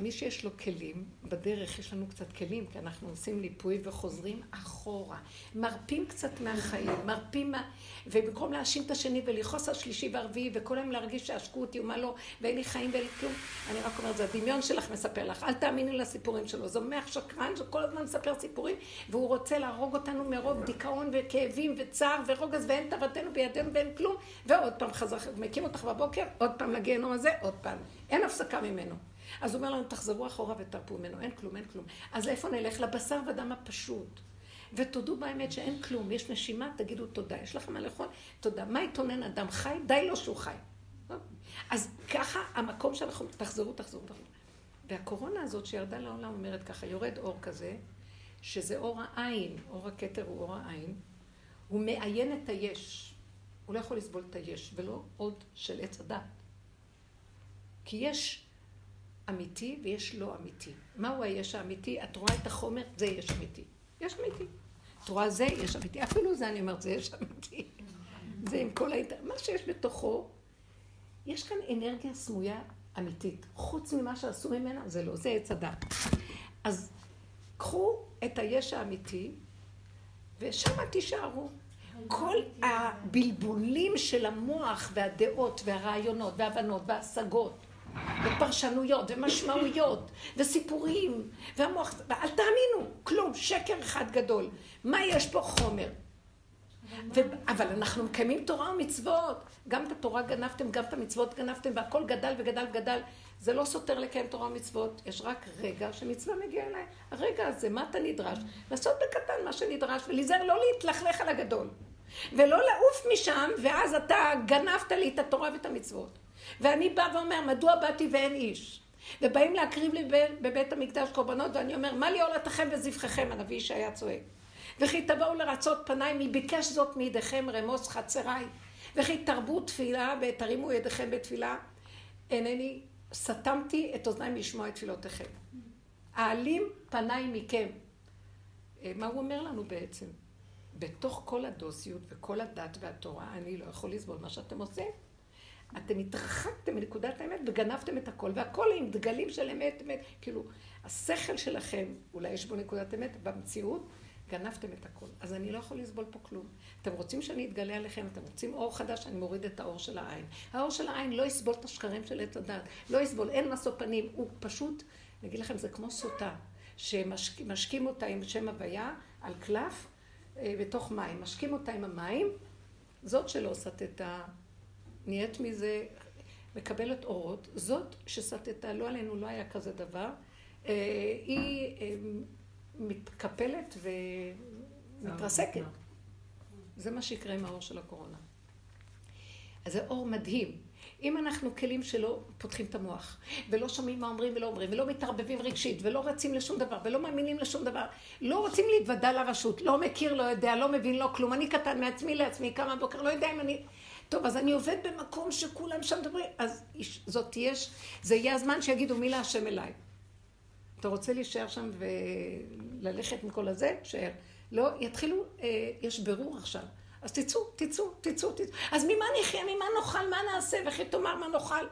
מי שיש לו כלים, בדרך יש לנו קצת כלים, כי אנחנו עושים ליפוי וחוזרים אחורה. מרפים קצת מהחיים, מרפים מה... ובמקום להאשים את השני ולכעוס על שלישי והרביעי, וכל היום להרגיש שעשקו אותי ומה לא, ואין לי חיים ואין לי כלום, אני רק אומרת, זה הדמיון שלך מספר לך, אל תאמיני לסיפורים שלו. זה מח שקרן שכל הזמן מספר סיפורים, והוא רוצה להרוג אותנו מרוב דיכאון וכאבים וצער ורוגז, ואין תאוותנו בידינו ואין כלום, ועוד פעם חזר, מקים אותך בבוקר, עוד פעם לגיהנום הזה, עוד פעם. אין הפסקה ממנו. אז הוא אומר לנו, תחזרו אחורה ותרפו ממנו, אין כלום, אין כלום. אז איפה נלך? לבשר ודם הפשוט. ותודו באמת שאין כלום, יש נשימה, תגידו תודה. יש לכם מה לאכול? תודה. מה יתונן אדם חי? די לו שהוא חי. אז ככה המקום שאנחנו, תחזרו, תחזרו, תחזרו. והקורונה הזאת שירדה לעולם אומרת ככה, יורד אור כזה, שזה אור העין, אור הכתר הוא אור העין, הוא מעיין את היש. הוא לא יכול לסבול את היש, ולא עוד של עץ הדת. כי יש אמיתי ויש לא אמיתי. מהו היש האמיתי? את רואה את החומר, זה יש אמיתי. יש אמיתי. את רואה זה, יש אמיתי. אפילו זה אני אומרת, זה יש אמיתי. זה עם כל היתר. מה שיש בתוכו, יש כאן אנרגיה סמויה אמיתית. חוץ ממה שעשו ממנה, זה לא, זה עץ הדת. אז קחו את היש האמיתי, ושם תישארו. כל הבלבולים של המוח והדעות והרעיונות וההבנות וההשגות ופרשנויות ומשמעויות וסיפורים והמוח, ואל תאמינו, כלום, שקר אחד גדול. מה יש פה חומר? ו... אבל אנחנו מקיימים תורה ומצוות. גם את התורה גנבתם, גם את המצוות גנבתם, והכל גדל וגדל וגדל. זה לא סותר לקיים תורה ומצוות, יש רק רגע שמצווה מגיעה אליי. הרגע הזה, מה אתה נדרש? לעשות בקטן מה שנדרש, ולהיזהר לא להתלכלך על הגדול. ולא לעוף משם, ואז אתה גנבת לי את התורה ואת המצוות. ואני באה ואומר, מדוע באתי ואין איש? ובאים להקריב לי בבית המקדש קורבנות, ואני אומר, מה לי עולתכם וזבחיכם, הנביא ישעיה צועק. וכי תבואו לרצות פניי, מי ביקש זאת מידיכם רמוס חצריי. וכי תרבו תפילה ותרימו ידיכם בתפילה. אינני, סתמתי את אוזניי לשמוע את תפילותיכם. אעלים פניי מכם. אה, מה הוא אומר לנו בעצם? בתוך כל הדוסיות וכל הדת והתורה, אני לא יכול לסבול מה שאתם עושים. אתם התרחקתם מנקודת האמת וגנבתם את הכל, והכל עם דגלים של אמת, אמת. כאילו, השכל שלכם, אולי יש בו נקודת אמת, במציאות, גנבתם את הכל. אז אני לא יכול לסבול פה כלום. אתם רוצים שאני אתגלה עליכם, אתם רוצים אור חדש, אני מוריד את האור של העין. האור של העין לא יסבול את השקרים של עץ הדת, לא יסבול, אין משוא פנים, הוא פשוט, אני אגיד לכם, זה כמו סוטה, שמשקים אותה עם שם הוויה על קלף, אה, בתוך מים, משקים אותה עם המים, זאת שלא סטתה, נהיית מזה, מקבלת אורות, זאת שסטתה, לא עלינו, לא היה כזה דבר, אה, היא אה, מתקפלת ומתרסקת. זה מה שיקרה עם האור של הקורונה. אז זה אור מדהים. אם אנחנו כלים שלא פותחים את המוח, ולא שומעים מה אומרים ולא אומרים, ולא מתערבבים רגשית, ולא רצים לשום דבר, ולא מאמינים לשום דבר, לא רוצים להתוודע לרשות, לא מכיר, לא יודע, לא מבין, לא כלום, אני קטן מעצמי לעצמי, קמה בבוקר, לא יודע אם אני... טוב, אז אני עובד במקום שכולם שם מדברים, אז זאת תהיה, זה יהיה הזמן שיגידו מי להשם אליי. אתה רוצה להישאר שם וללכת מכל הזה? שאר. לא, יתחילו, אה, יש ברור עכשיו. אז תצאו, תצאו, תצאו, תצאו. אז ממה נחיה, ממה נאכל, מה נעשה, וכי תאמר מה נאכל.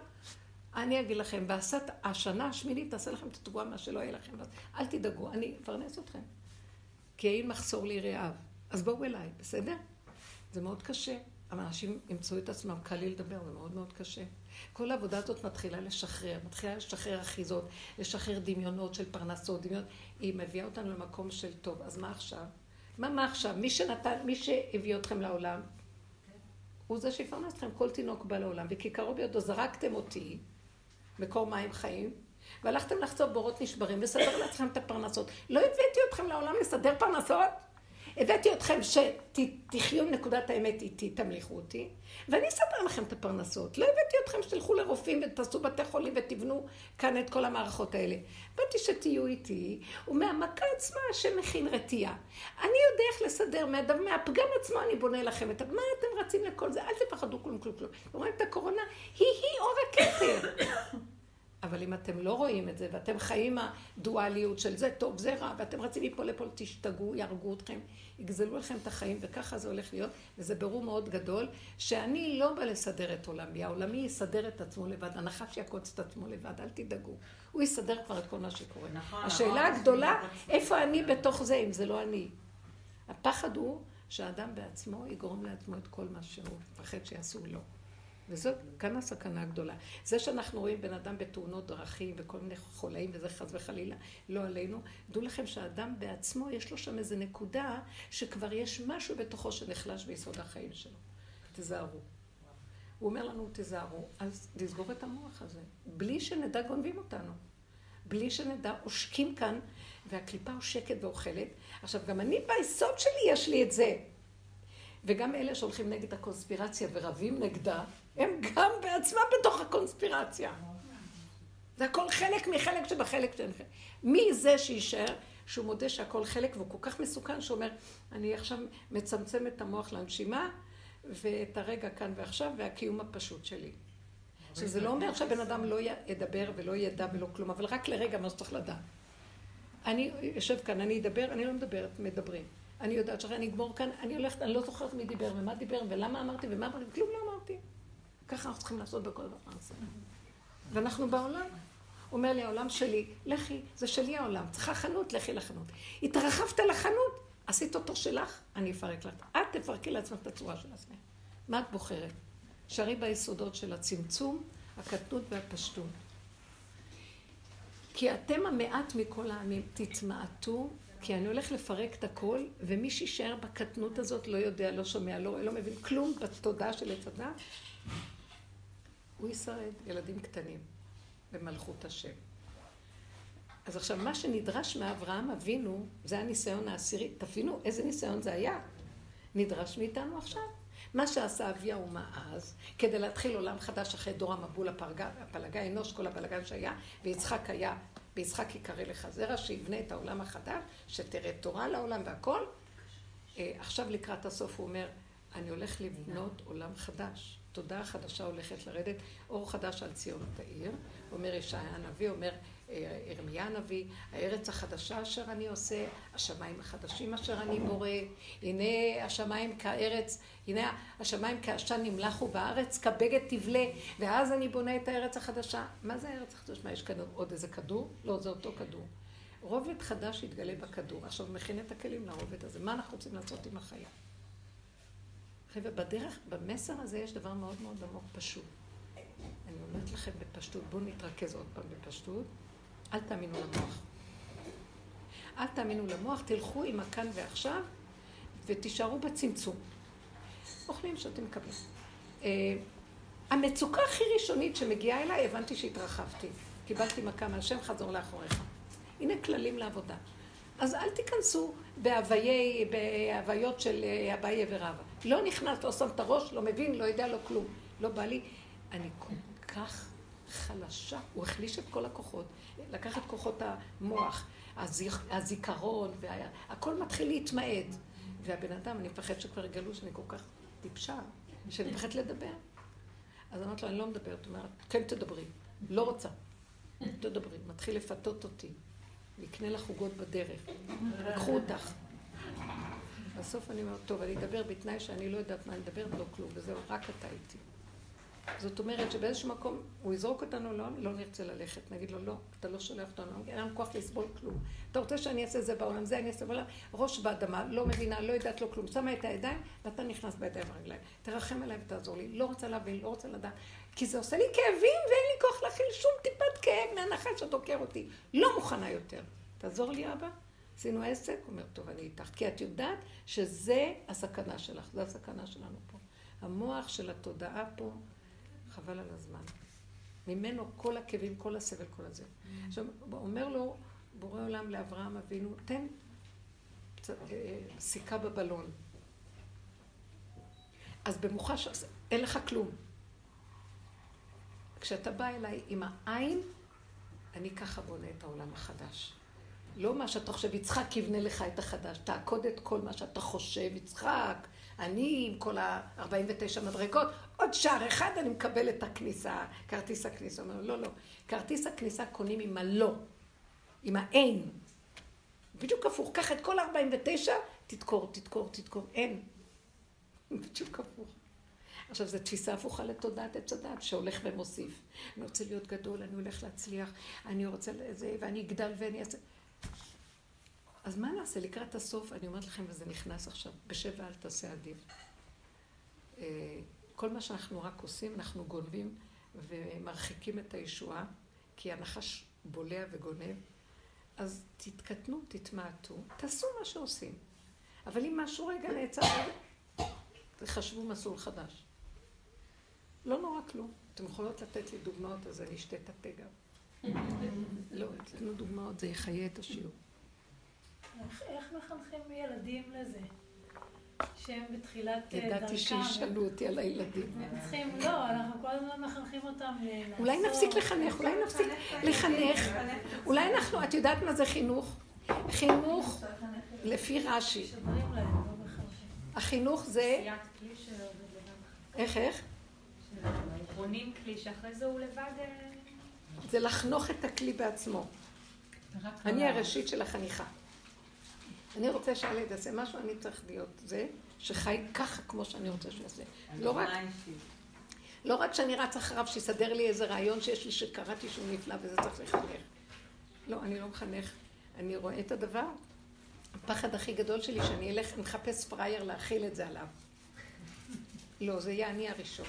אני אגיד לכם, ועשת השנה השמינית תעשה לכם את התגובה מה שלא יהיה לכם. אל תדאגו, אני אפרנס אתכם. כי אין מחסור לי רעב. אז בואו אליי, בסדר? זה מאוד קשה. אבל אנשים ימצאו את עצמם, קל לי לדבר, זה מאוד מאוד קשה. כל העבודה הזאת מתחילה לשחרר, מתחילה לשחרר אחיזות, לשחרר דמיונות של פרנסות, דמיונות. היא מביאה אותנו למקום של טוב, אז מה עכשיו? מה, מה עכשיו? מי שנתן, מי שהביא אתכם לעולם, הוא זה שיפרנס אתכם. כל תינוק בא לעולם, וכי קרוב בידו זרקתם אותי, מקור מים חיים, והלכתם לחצוב בורות נשברים, לסדר לעצמכם את הפרנסות. לא הבאתי אתכם לעולם לסדר פרנסות? הבאתי אתכם שתחיו עם נקודת האמת איתי, תמליכו אותי, ואני אספר לכם את הפרנסות. לא הבאתי אתכם שתלכו לרופאים ותעשו בתי חולים ותבנו כאן את כל המערכות האלה. באתי שתהיו איתי, ומהמכה עצמה השם מכין רתיעה. אני יודע איך לסדר, מהפגם עצמו אני בונה לכם את... מה אתם רצים לכל זה? אל תפחדו כלום כלום כלום. רואים את הקורונה? היא-היא אור הכתר. אבל אם אתם לא רואים את זה, ואתם חיים הדואליות של זה טוב, זה רע, ואתם רצים מפה לפה, תשתגעו, יהרגו אתכם, יגזלו לכם את החיים, וככה זה הולך להיות, וזה ברור מאוד גדול, שאני לא בא לסדר את עולמי, העולמי יסדר את עצמו לבד, הנחש יעקוץ את עצמו לבד, אל תדאגו. הוא יסדר כבר את כל מה שקורה. נכון, השאלה נכון, הגדולה, איפה אני בתוך זה, אם זה לא אני? הפחד הוא שהאדם בעצמו יגרום לעצמו את כל מה שהוא מפחד שיעשו לו. וזאת כאן הסכנה הגדולה. זה שאנחנו רואים בן אדם בתאונות דרכים וכל מיני חולאים וזה חס וחלילה, לא עלינו, דעו לכם שהאדם בעצמו יש לו שם איזו נקודה שכבר יש משהו בתוכו שנחלש ביסוד החיים שלו. תיזהרו. הוא אומר לנו, תיזהרו, אז לסגור את המוח הזה. בלי שנדע גונבים אותנו. בלי שנדע, עושקים כאן, והקליפה עושקת ואוכלת. עכשיו, גם אני ביסוד שלי יש לי את זה. וגם אלה שהולכים נגד הקונספירציה ורבים נגדה, הם גם בעצמם בתוך הקונספירציה. זה הכל חלק מחלק שבחלק של... מי זה שיישאר, שהוא מודה שהכל חלק והוא כל כך מסוכן, שאומר, אני עכשיו מצמצם את המוח לנשימה ואת הרגע כאן ועכשיו והקיום הפשוט שלי. עכשיו, זה לא אומר שהבן אדם לא ידבר ולא ידע ולא כלום, אבל רק לרגע מה שצריך לדעת. אני יושב כאן, אני אדבר, אני לא מדברת, מדברים. אני יודעת שאני אגמור כאן, אני הולכת, אני לא זוכרת מי דיבר ומה דיבר ולמה אמרתי ומה אמרתי, וכלום לא אמרתי. ככה אנחנו צריכים לעשות בכל דבר הזה. ואנחנו בעולם. אומר לי, העולם שלי, לכי, זה שלי העולם, צריכה חנות, לכי לחנות. התרחבת לחנות, עשית אותו שלך, אני אפרק לך. את תפרקי לעצמך את הצורה של עצמך. מה את בוחרת? שערי ביסודות של הצמצום, הקטנות והפשטות. כי אתם המעט מכל העמים, תתמעטו, כי אני הולך לפרק את הכל, ומי שישאר בקטנות הזאת לא יודע, לא שומע, לא, לא מבין כלום בתודעה של עץ הדת, הוא ישרד, ילדים קטנים, במלכות השם. אז עכשיו, מה שנדרש מאברהם אבינו, זה הניסיון העשירי. תבינו איזה ניסיון זה היה. נדרש מאיתנו עכשיו. מה שעשה אבי האומה אז, כדי להתחיל עולם חדש אחרי דור המבול, הפלגה, הפלגה אנוש, כל הבלגן שהיה, ויצחק היה, ויצחק יקרא לך זרע, שיבנה את העולם החדש, שתראה תורה לעולם והכל. אה, עכשיו לקראת הסוף הוא אומר, אני הולך לבנות עולם חדש. תודעה חדשה הולכת לרדת, אור חדש על ציון תאיר. אומר ישעיה הנביא, אומר ירמיה הנביא, הארץ החדשה אשר אני עושה, השמיים החדשים אשר אני בורא, הנה השמיים כארץ, הנה השמיים כעשן נמלחו בארץ, כבגד תבלה, ואז אני בונה את הארץ החדשה. מה זה הארץ החדשה? מה, יש כאן עוד איזה כדור? לא, זה אותו כדור. רובד חדש יתגלה בכדור. עכשיו מכין את הכלים לרובד הזה. מה אנחנו רוצים לעשות עם החיה? חבר'ה, בדרך, במסר הזה יש דבר מאוד מאוד עמוק פשוט. אני אומרת לכם בפשטות, בואו נתרכז עוד פעם בפשטות. אל תאמינו למוח. אל תאמינו למוח, תלכו עם הכאן ועכשיו ותישארו בצמצום. אוכלים, שותים, מקבלים. Uh, המצוקה הכי ראשונית שמגיעה אליי, הבנתי שהתרחבתי. קיבלתי מכה מהשם, חזור לאחוריך. הנה כללים לעבודה. אז אל תיכנסו בהוויי, בהוויות של אה, אביי ורבא. לא נכנס, לא שם את הראש, לא מבין, לא יודע, לא כלום. לא בא לי. אני כל כך חלשה. הוא החליש את כל הכוחות. לקח את כוחות המוח, הזיכ... הזיכרון, וה... הכל מתחיל להתמעט. והבן אדם, אני מפחד שכבר יגלו שאני כל כך טיפשה, שאני מפחדת לדבר. אז אמרתי לו, אני לא מדברת. הוא אומר, כן תדברי. לא רוצה. תדברי. מתחיל לפתות אותי. נקנה לך עוגות בדרך. קחו אותך. בסוף אני אומרת, טוב, אני אדבר בתנאי שאני לא יודעת מה אני מדברת, לא כלום, וזהו, רק אתה איתי. זאת אומרת שבאיזשהו מקום הוא יזרוק אותנו, לא, לא נרצה ללכת, נגיד לו, לא, אתה לא שולח אותנו, אין לנו כוח לסבול כלום. אתה רוצה שאני אעשה זה בעולם, זה אני אעשה בעולם, ראש באדמה, לא מבינה, לא יודעת לו כלום, שמה את הידיים, ואתה נכנס בידיים והרגליים. תרחם עליי ותעזור לי, לא רוצה להבין, לא רוצה לדעת, כי זה עושה לי כאבים ואין לי כוח להכיל שום טיפת כאב מהנחש שדוקר אותי. לא מוכנה יותר. תעזור לי, אבא. עשינו עסק, אומר, טוב, אני איתך. כי את יודעת שזה הסכנה שלך, זה הסכנה שלנו פה. המוח של התודעה פה, חבל על הזמן. ממנו כל הכאבים, כל הסבל, כל הזה. עכשיו, אומר לו בורא עולם לאברהם אבינו, תן אה, סיכה בבלון. אז במוחש, אין לך כלום. כשאתה בא אליי עם העין, אני ככה בונה את העולם החדש. לא מה שאתה חושב, יצחק יבנה לך את החדש, תעקוד את כל מה שאתה חושב, יצחק, אני עם כל ה-49 מדרגות, עוד שער אחד אני מקבל את הכניסה, כרטיס הכניסה. הוא אומר, לא, לא, כרטיס הכניסה קונים עם הלא, עם האין. בדיוק הפוך, קח את כל ה-49, תדקור, תדקור, תדקור, אין. בדיוק הפוך. עכשיו, זו תפיסה הפוכה לתודעת עץ הדת, שהולך ומוסיף. אני רוצה להיות גדול, אני הולך להצליח, אני רוצה לזה, ואני אגדל ואני אעשה... אז מה נעשה לקראת הסוף? אני אומרת לכם, וזה נכנס עכשיו, בשבע אל תעשה עדיף. אה, כל מה שאנחנו רק עושים, אנחנו גונבים ומרחיקים את הישועה, כי הנחש בולע וגונב. אז תתקטנו, תתמעטו, תעשו מה שעושים. אבל אם משהו רגע נעצר, תחשבו מסלול חדש. לא נורא כלום. אתם יכולות לתת לי דוגמאות, אז אני אשתה את התה גם. לא, תתנו דוגמאות, זה יחיה את השיעור. איך מחנכים ילדים לזה? שהם בתחילת אה, דרכם. ידעתי שישאלו אותי על הילדים. הם צריכים, לא, אנחנו כל הזמן מחנכים אותם לעשות. אולי נפסיק לחנך, אולי נפסיק לחנך. אולי אנחנו, את יודעת מה זה חינוך? חינוך לפי רש"י. לא החינוך זה... איך, איך? בונים כלי שאחרי זה הוא לבד... אה, זה לחנוך את הכלי בעצמו. אני הראשית של החניכה. אני רוצה שהילד יעשה משהו, אני צריך להיות זה שחי ככה כמו שאני רוצה שהוא יעשה. לא רק... לא רק שאני רץ אחריו שיסדר לי איזה רעיון שיש לי שקראתי שהוא נפלא וזה צריך לחנך. לא, אני לא מחנך. אני רואה את הדבר. הפחד הכי גדול שלי שאני אלך, ומחפש פראייר להכיל את זה עליו. לא, זה יהיה אני הראשון.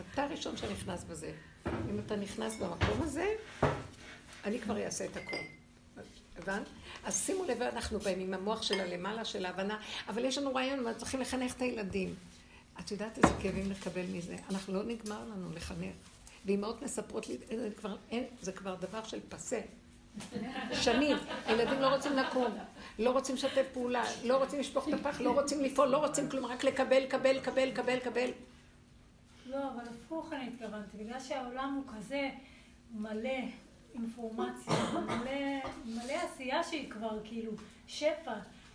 אתה הראשון שנכנס בזה. אם אתה נכנס במקום הזה, אני כבר אעשה את הכל. הבנת? אז שימו לב, אנחנו באים עם המוח של הלמעלה, של ההבנה, אבל יש לנו רעיון, ואנחנו צריכים לחנך את הילדים. את יודעת איזה כאבים לקבל מזה? אנחנו לא נגמר לנו לחנך. ואימהות מספרות לי, זה כבר, אין, זה כבר דבר של פסה. שנים. הילדים לא רוצים לקום, לא רוצים לשתף פעולה, לא רוצים לשפוך את הפח, לא רוצים לפעול, לא רוצים כלום, רק לקבל, קבל, קבל, קבל, קבל. לא, אבל הפוך אני התכוונתי, בגלל שהעולם הוא כזה מלא אינפורמציה, מלא, מלא עשייה שהיא כבר כאילו שפע.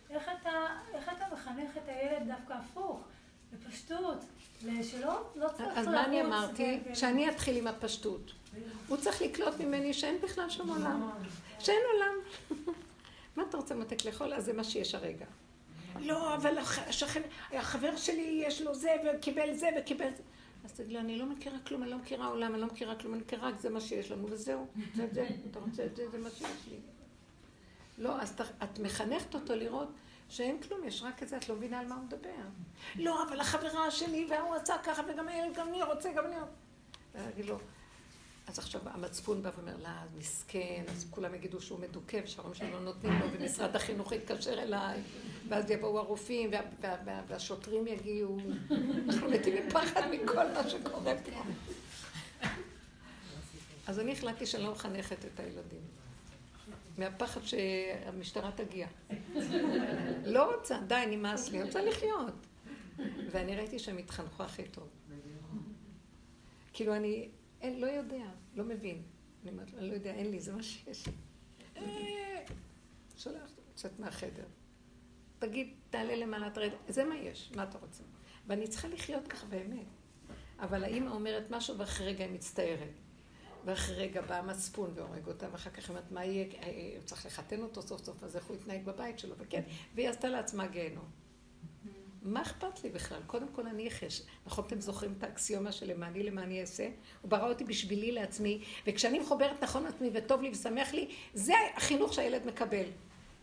איך אתה, איך אתה מחנך את הילד דווקא הפוך, בפשטות, שלא לא צריך אז מה אני אמרתי? שאני אתחיל עם הפשטות. הוא צריך לקלוט ממני שאין בכלל שום עולם. שאין עולם. מה אתה רוצה מותק לאכול? אז זה מה שיש הרגע. לא, אבל השכן, החבר שלי יש לו זה, וקיבל זה, וקיבל זה. אז תגיד לו, אני לא מכירה כלום, אני לא מכירה עולם, אני לא מכירה כלום, אני מכירה רק זה מה שיש לנו, וזהו. זה זה, אתה רוצה את זה, זה מה שיש לי. לא, אז את מחנכת אותו לראות שאין כלום, יש רק את זה, את לא מבינה על מה הוא מדבר. לא, אבל החברה שלי, והוא עשה ככה, וגם אני רוצה, גם אני רוצה. ואני לו, אז עכשיו המצפון בא ואומר, לא, מסכן, אז כולם יגידו שהוא מדוכא, ושההורים שלו לא נותנים לו, ומשרד החינוך יתקשר אליי, ואז יבואו הרופאים, וה, וה, וה, והשוטרים יגיעו. אנחנו מתים מפחד מכל מה שקורה פה. אז אני החלטתי שאני לא מחנכת את הילדים. מהפחד שהמשטרה תגיע. לא רוצה, די, נמאס לי, רוצה לחיות. ואני ראיתי שהם התחנכו הכי טוב. כאילו אני, אין, לא יודע, לא מבין. אני אומרת, אני לא יודע, אין לי, זה מה שיש. אה, שולח, יוצאת מהחדר. תגיד, תעלה למעלה, תרד, זה מה יש, מה אתה רוצה? ואני צריכה לחיות ככה באמת. אבל האמא אומרת משהו ואחרי רגע היא מצטערת. ואחרי רגע בא המצפון והורג אותה, ואחר כך היא אומרת, מה יהיה, אה, אה, צריך לחתן אותו סוף סוף, אז איך הוא יתנהג בבית שלו, וכן, והיא עשתה לעצמה גיהנום. מה אכפת לי בכלל? קודם כל אני אחש. נכון, אתם זוכרים את האקסיומה של למעני למעני אעשה? הוא ברא אותי בשבילי לעצמי, וכשאני מחוברת נכון לעצמי וטוב לי ושמח לי, זה החינוך שהילד מקבל.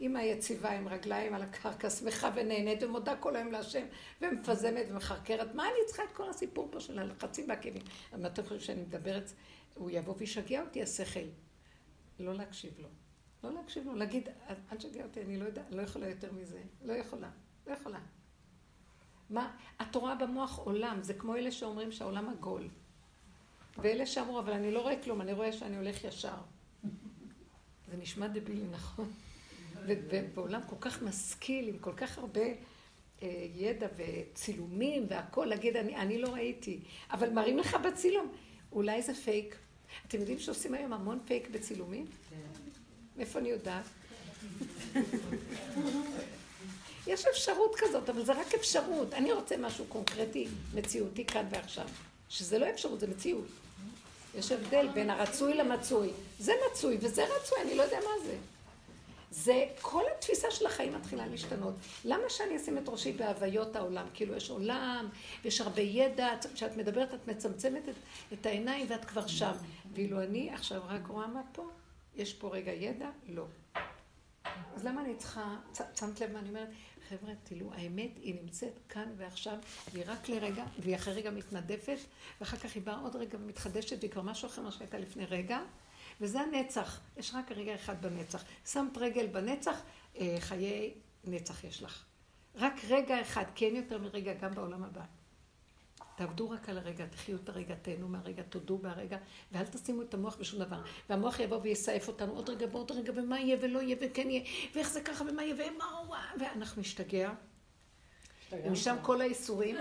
אימא יציבה עם רגליים על הקרקע, שמחה ונהנית ומודה כל היום להשם, ומפזמת ומחרקרת. מה אני צריכה את כל הסיפור פה של הלחצים והכאבים? אבל אתם חושבים שאני מדברת, הוא יבוא וישגע אותי השכל. לא להקשיב לו. לא להקשיב לו, להגיד, אל תשגע אותי, אני לא יודעת, לא יכולה יותר מזה. לא יכולה, לא יכולה. מה, את רואה במוח עולם, זה כמו אלה שאומרים שהעולם עגול. ואלה שאמרו, אבל אני לא רואה כלום, אני רואה שאני הולך ישר. זה נשמע דבילי, נכון? ובעולם כל כך משכיל, עם כל כך הרבה אה, ידע וצילומים והכול, להגיד, אני, אני לא ראיתי, אבל מראים לך בצילום, אולי זה פייק. אתם יודעים שעושים היום המון פייק בצילומים? כן. מאיפה אני יודעת? יש אפשרות כזאת, אבל זה רק אפשרות. אני רוצה משהו קונקרטי, מציאותי כאן ועכשיו. שזה לא אפשרות, זה מציאות. יש הבדל בין הרצוי למצוי. זה מצוי וזה רצוי, אני לא יודע מה זה. זה, כל התפיסה של החיים מתחילה להשתנות. למה שאני אשים את ראשי בהוויות העולם? כאילו יש עולם, ויש הרבה ידע, כשאת מדברת את מצמצמת את, את העיניים ואת כבר שם. ואילו אני עכשיו רק רואה מה פה? יש פה רגע ידע? לא. אז למה אני צריכה, שמת לב מה אני אומרת? חבר'ה, תראו, האמת היא נמצאת כאן ועכשיו, והיא רק לרגע, והיא אחרי רגע מתנדפת, ואחר כך היא באה עוד רגע ומתחדשת, והיא כבר משהו אחר ממה שהייתה לפני רגע, וזה הנצח. יש רק רגע אחד בנצח. שמת רגל בנצח, אה, חיי נצח יש לך. רק רגע אחד, כי אין יותר מרגע גם בעולם הבא. תעבדו רק על הרגע, תחיו את הרגע, תהנו מהרגע, תודו בהרגע, ואל תשימו את המוח בשום דבר. והמוח יבוא ויסעף אותנו עוד רגע ועוד רגע, ומה יהיה ולא יהיה וכן יהיה, ואיך זה ככה ומה יהיה ומה הוא... ואנחנו נשתגע. ומשם כל האיסורים,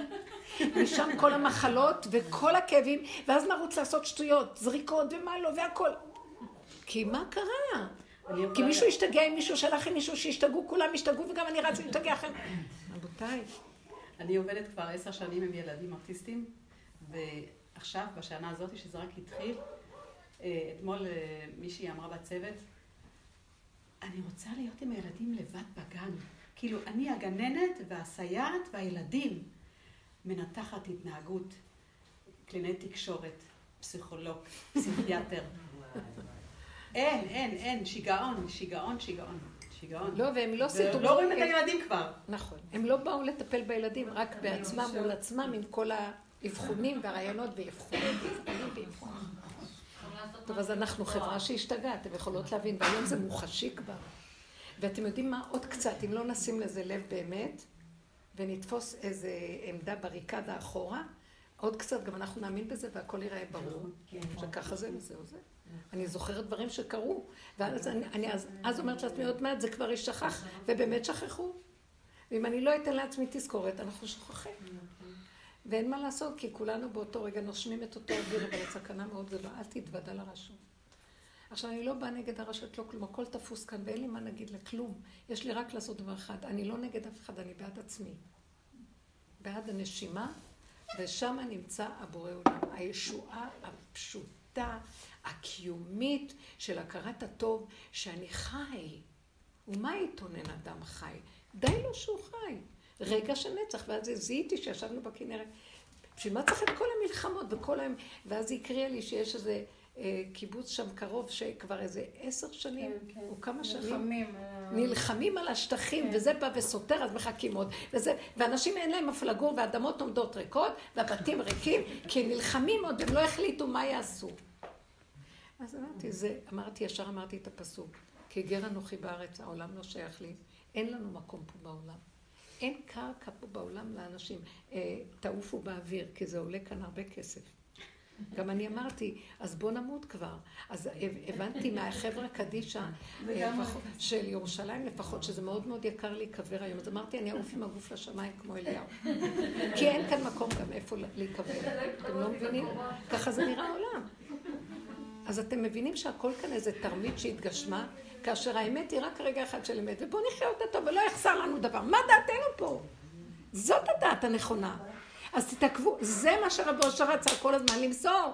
משם כל המחלות וכל הכאבים, ואז נרוץ לעשות שטויות, זריקות ומה לא והכל. כי מה קרה? כי מישהו השתגע עם מישהו, שלח עם מישהו שהשתגעו, כולם השתגעו וגם אני רצתי להשתגע אחרי... רבותיי. אני עובדת כבר עשר שנים עם ילדים אוטיסטים, עכשיו, בשנה הזאת, שזה רק התחיל, אה, אתמול אה, מישהי אמרה בצוות, אני רוצה להיות עם הילדים לבד בגן. כאילו, אני הגננת והסייעת והילדים. מנתחת התנהגות, קליני תקשורת, פסיכולוג, פסיכיאטר. אין, אין, אין, שיגעון, שיגעון, שיגעון. שיגעון. לא, והם לא סידרו... ולא רואים את הילדים כבר. נכון. הם לא באו לטפל בילדים, רק בעצמם מול עצמם, עם כל האבחונים והרעיונות ואבחונים ואבחונים. טוב, אז אנחנו חברה שהשתגעה, אתם יכולות להבין, והיום זה מוחשי כבר. ואתם יודעים מה? עוד קצת, אם לא נשים לזה לב באמת, ונתפוס איזה עמדה בריקדה אחורה, עוד קצת גם אנחנו נאמין בזה והכל ייראה ברור, שככה זה וזהו זה. אני זוכרת דברים שקרו, ואז אני, אני אז, אז אומרת לעצמי, עוד מעט זה כבר יישכח, ובאמת שכחו. ואם אני לא אתן לעצמי תזכורת, אנחנו שוכחים. ואין מה לעשות, כי כולנו באותו רגע נושמים את אותו אוויר, אבל הסכנה מאוד גדולה, אל תתוודע לרשות. עכשיו, אני לא באה נגד הרשות, לא כלום, הכל תפוס כאן, ואין לי מה להגיד לה כלום. יש לי רק לעשות דבר אחד, אני לא נגד אף אחד, אני בעד עצמי. בעד הנשימה, ושם נמצא הבורא עולם. הישועה הפשוטה, הקיומית, של הכרת הטוב, שאני חי. ומה יתונן אדם חי? די לו שהוא חי. רגע של נצח, ואז זיהיתי שישבנו בכנרת. בשביל מה צריך את כל המלחמות וכל ה... ואז היא הקריאה לי שיש איזה אה, קיבוץ שם קרוב, שכבר איזה עשר שנים, כן, כן. או כמה שנים, נלחמים, נלחמים על השטחים, כן. וזה בא וסותר, אז מחכים עוד. וזה, ואנשים אין להם איפה לגור, והאדמות עומדות ריקות, והבתים ריקים, כי נלחמים עוד, הם לא החליטו מה יעשו. אז אמרתי, זה, אמרתי, ישר אמרתי את הפסוק, כי גר אנוכי בארץ, העולם לא שייך לי, אין לנו מקום פה בעולם. אין קרקע פה בעולם לאנשים. אה, תעופו באוויר, כי זה עולה כאן הרבה כסף. גם אני אמרתי, אז בוא נמות כבר. אז הבנתי מהחבר'ה קדישא אה, של ירושלים לפחות, שזה מאוד מאוד יקר להיקבר היום. אז אמרתי, אני אעוף עם הגוף לשמיים כמו אליהו. כי אין כאן מקום גם איפה להיקבר. אתם לא מבינים? ככה זה נראה העולם. אז אתם מבינים שהכל כאן איזה תרמית שהתגשמה, כאשר האמת היא רק רגע אחד של אמת, ובואו נחיה אותה טוב ולא יחסר לנו דבר. מה דעתנו פה? זאת הדעת הנכונה. אז תתעכבו, זה מה שרבו אושר רצה כל הזמן למסור.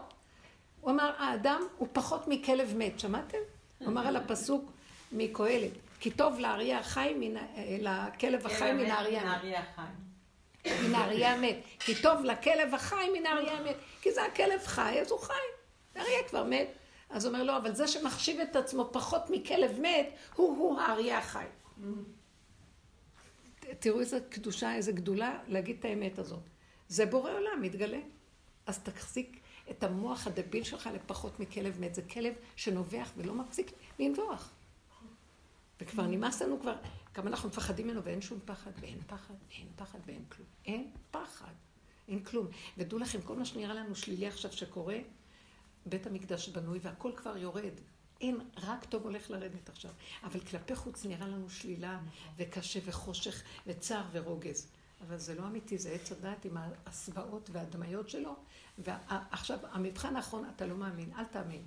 הוא אמר, האדם הוא פחות מכלב מת, שמעתם? הוא אמר על הפסוק מקהלת, כי טוב לאריה החי, מן, לכלב החי מן האריה המת. מן האריה המת. כי טוב לכלב החי מן האריה המת. כי זה הכלב חי, אז הוא חי. האריה כבר מת. אז הוא אומר, לא, אבל זה שמחשיב את עצמו פחות מכלב מת, הוא-הוא האריה החי. תראו איזה קדושה, איזה גדולה להגיד את האמת הזאת. זה בורא עולם, מתגלה. אז תחזיק את המוח הדביל שלך לפחות מכלב מת. זה כלב שנובח ולא מפסיק לנבוח. וכבר נמאס לנו כבר, גם אנחנו מפחדים ממנו ואין שום פחד, ואין פחד, ואין פחד, ואין כלום. אין פחד, אין כלום. ודעו לכם, כל מה שנראה לנו שלילי עכשיו שקורה, בית המקדש בנוי והכל כבר יורד. אין, רק טוב הולך לרדת עכשיו. אבל כלפי חוץ נראה לנו שלילה וקשה וחושך וצער ורוגז. אבל זה לא אמיתי, זה עץ הדעת עם הסוואות והדמיות שלו. ועכשיו, המבחן האחרון, אתה לא מאמין, אל תאמין.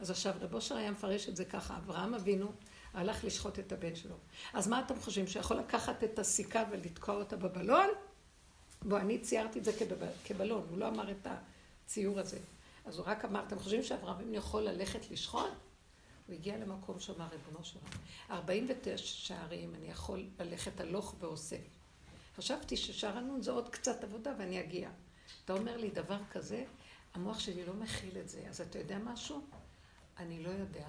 אז עכשיו, רב אושר היה מפרש את זה ככה, אברהם אבינו הלך לשחוט את הבן שלו. אז מה אתם חושבים, שיכול לקחת את הסיכה ולתקוע אותה בבלון? בוא, אני ציירתי את זה כבלון, הוא לא אמר את הציור הזה. אז הוא רק אמר, אתם חושבים שאברהם אבינו יכול ללכת לשחוט? הוא הגיע למקום שאמר, ריבונו שלנו, 49 שערים אני יכול ללכת הלוך ואוסף. חשבתי ששרנון זה עוד קצת עבודה ואני אגיע. אתה אומר לי דבר כזה, המוח שלי לא מכיל את זה. אז אתה יודע משהו? אני לא יודע.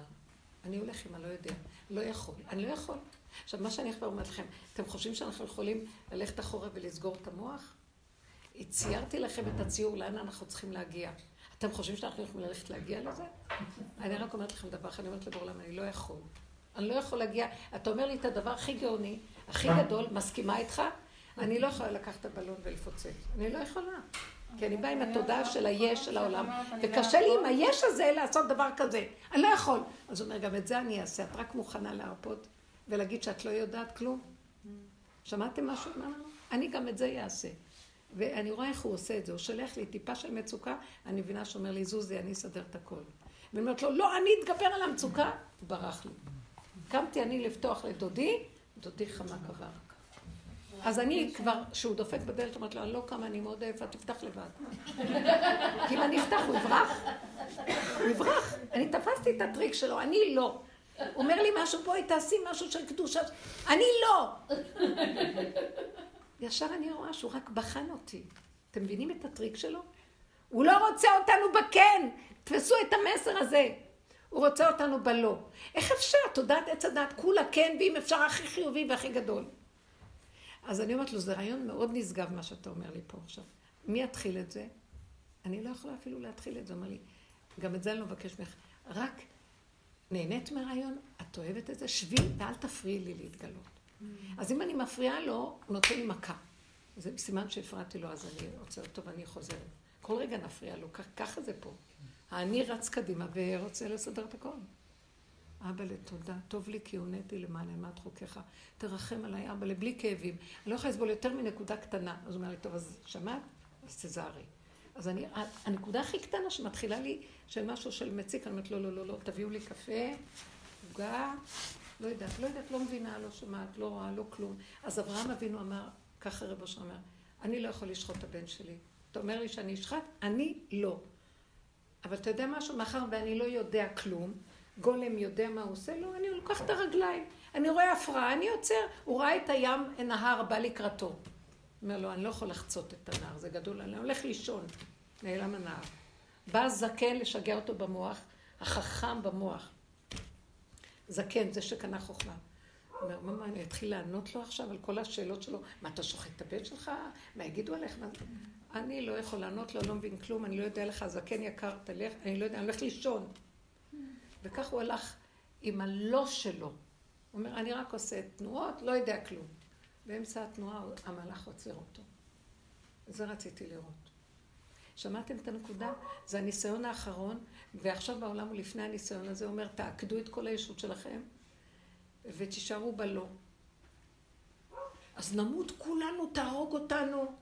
אני הולך עם הלא יודע. לא יכול. אני לא יכול. עכשיו, מה שאני כבר אומרת לכם, אתם חושבים שאנחנו יכולים ללכת אחורה ולסגור את המוח? ציירתי לכם את הציור לאן אנחנו צריכים להגיע. אתם חושבים שאנחנו יכולים ללכת להגיע לזה? אני רק אומרת לכם דבר אחד, אני אומרת לבור למה אני לא יכול. אני לא יכול להגיע, אתה אומר לי את הדבר הכי גאוני, הכי גדול, מסכימה איתך, אני לא יכולה לקחת את הבלון ולפוצץ. אני לא יכולה. כי אני באה עם התודעה של היש של העולם, וקשה לי עם היש הזה לעשות דבר כזה. אני לא יכול. אז הוא אומר, גם את זה אני אעשה. את רק מוכנה להרפות ולהגיד שאת לא יודעת כלום? שמעתם משהו? אני גם את זה אעשה. ואני רואה איך הוא עושה את זה. הוא שולח לי טיפה של מצוקה, אני מבינה שאומר לי, זוזי, אני אסדר את הכל. ואני אומרת לו, לא, אני אתגבר על המצוקה. הוא ברח לי. קמתי אני לפתוח לדודי, דודי חמה קבר. אז אני כבר, כשהוא דופק בדלת, אומרת לו, אני לא קמה, אני מאוד עייפה, תפתח לבד. כי אם אני אפתח, הוא יברח. הוא יברח. אני תפסתי את הטריק שלו, אני לא. הוא אומר לי משהו, בואי תעשי משהו של קדושה. אני לא! ישר אני רואה שהוא רק בחן אותי. אתם מבינים את הטריק שלו? הוא לא רוצה אותנו בכן! תפסו את המסר הזה. הוא רוצה אותנו בלא. איך אפשר? תודעת עץ הדעת כולה כן, ואם אפשר הכי חיובי והכי גדול. אז אני אומרת לו, זה רעיון מאוד נשגב מה שאתה אומר לי פה עכשיו. מי יתחיל את זה? אני לא יכולה אפילו להתחיל את זה. אומר לי, גם את זה אני לא מבקש ממך. רק נהנית מהרעיון, את אוהבת את זה, שבי ואל תפריעי לי להתגלות. אז אם אני מפריעה לו, הוא נותן לי מכה. זה סימן שהפרעתי לו, אז אני עוצר אותו ואני חוזרת. כל רגע נפריע לו, ככה זה פה. האני רץ קדימה ורוצה לסדר את הכל. אבא לתודה, טוב לי כי הונאתי למען אימת חוקיך. תרחם עליי, אבא, בלי כאבים. אני לא יכולה לסבול יותר מנקודה קטנה. אז הוא אומר לי, טוב, אז שמעת? אז תזהרי. אז אני, הנקודה הכי קטנה שמתחילה לי של משהו של מציק, אני אומרת, לא, לא, לא, לא, תביאו לי קפה, עוגה, לא יודעת, לא יודעת, לא מבינה, לא שומעת, לא רואה, לא כלום. אז אברהם אבינו אמר, ככה רבו שאומר, אני לא יכול לשחוט את הבן שלי. אתה אומר לי שאני אשחט? אני לא. אבל אתה יודע משהו? מאחר ואני לא יודע כלום, גולם יודע מה הוא עושה? לא, אני לוקח את הרגליים. אני רואה הפרעה, אני עוצר. הוא ראה את הים, נהר, בא לקראתו. אומר לו, אני לא יכול לחצות את הנהר, זה גדול, אני הולך לישון. נעלם הנהר. בא זקן לשגע אותו במוח, החכם במוח. זקן, זה שקנה חוכמה. הוא אומר, מה, אני אתחיל לענות לו עכשיו על כל השאלות שלו? מה, אתה שוחט את הבן שלך? מה יגידו עליך? אני לא יכול לענות לו, לא מבין כלום, אני לא יודע לך, זקן יקר, תלך, אני לא יודע, אני הולך לישון. וכך הוא הלך עם הלא שלו. הוא אומר, אני רק עושה תנועות, לא יודע כלום. באמצע התנועה המלאך עוצר אותו. זה רציתי לראות. שמעתם את הנקודה? זה הניסיון האחרון, ועכשיו בעולם ולפני הניסיון הזה אומר, תעקדו את כל הישות שלכם, ותישארו בלא. אז נמות כולנו, תהרוג אותנו.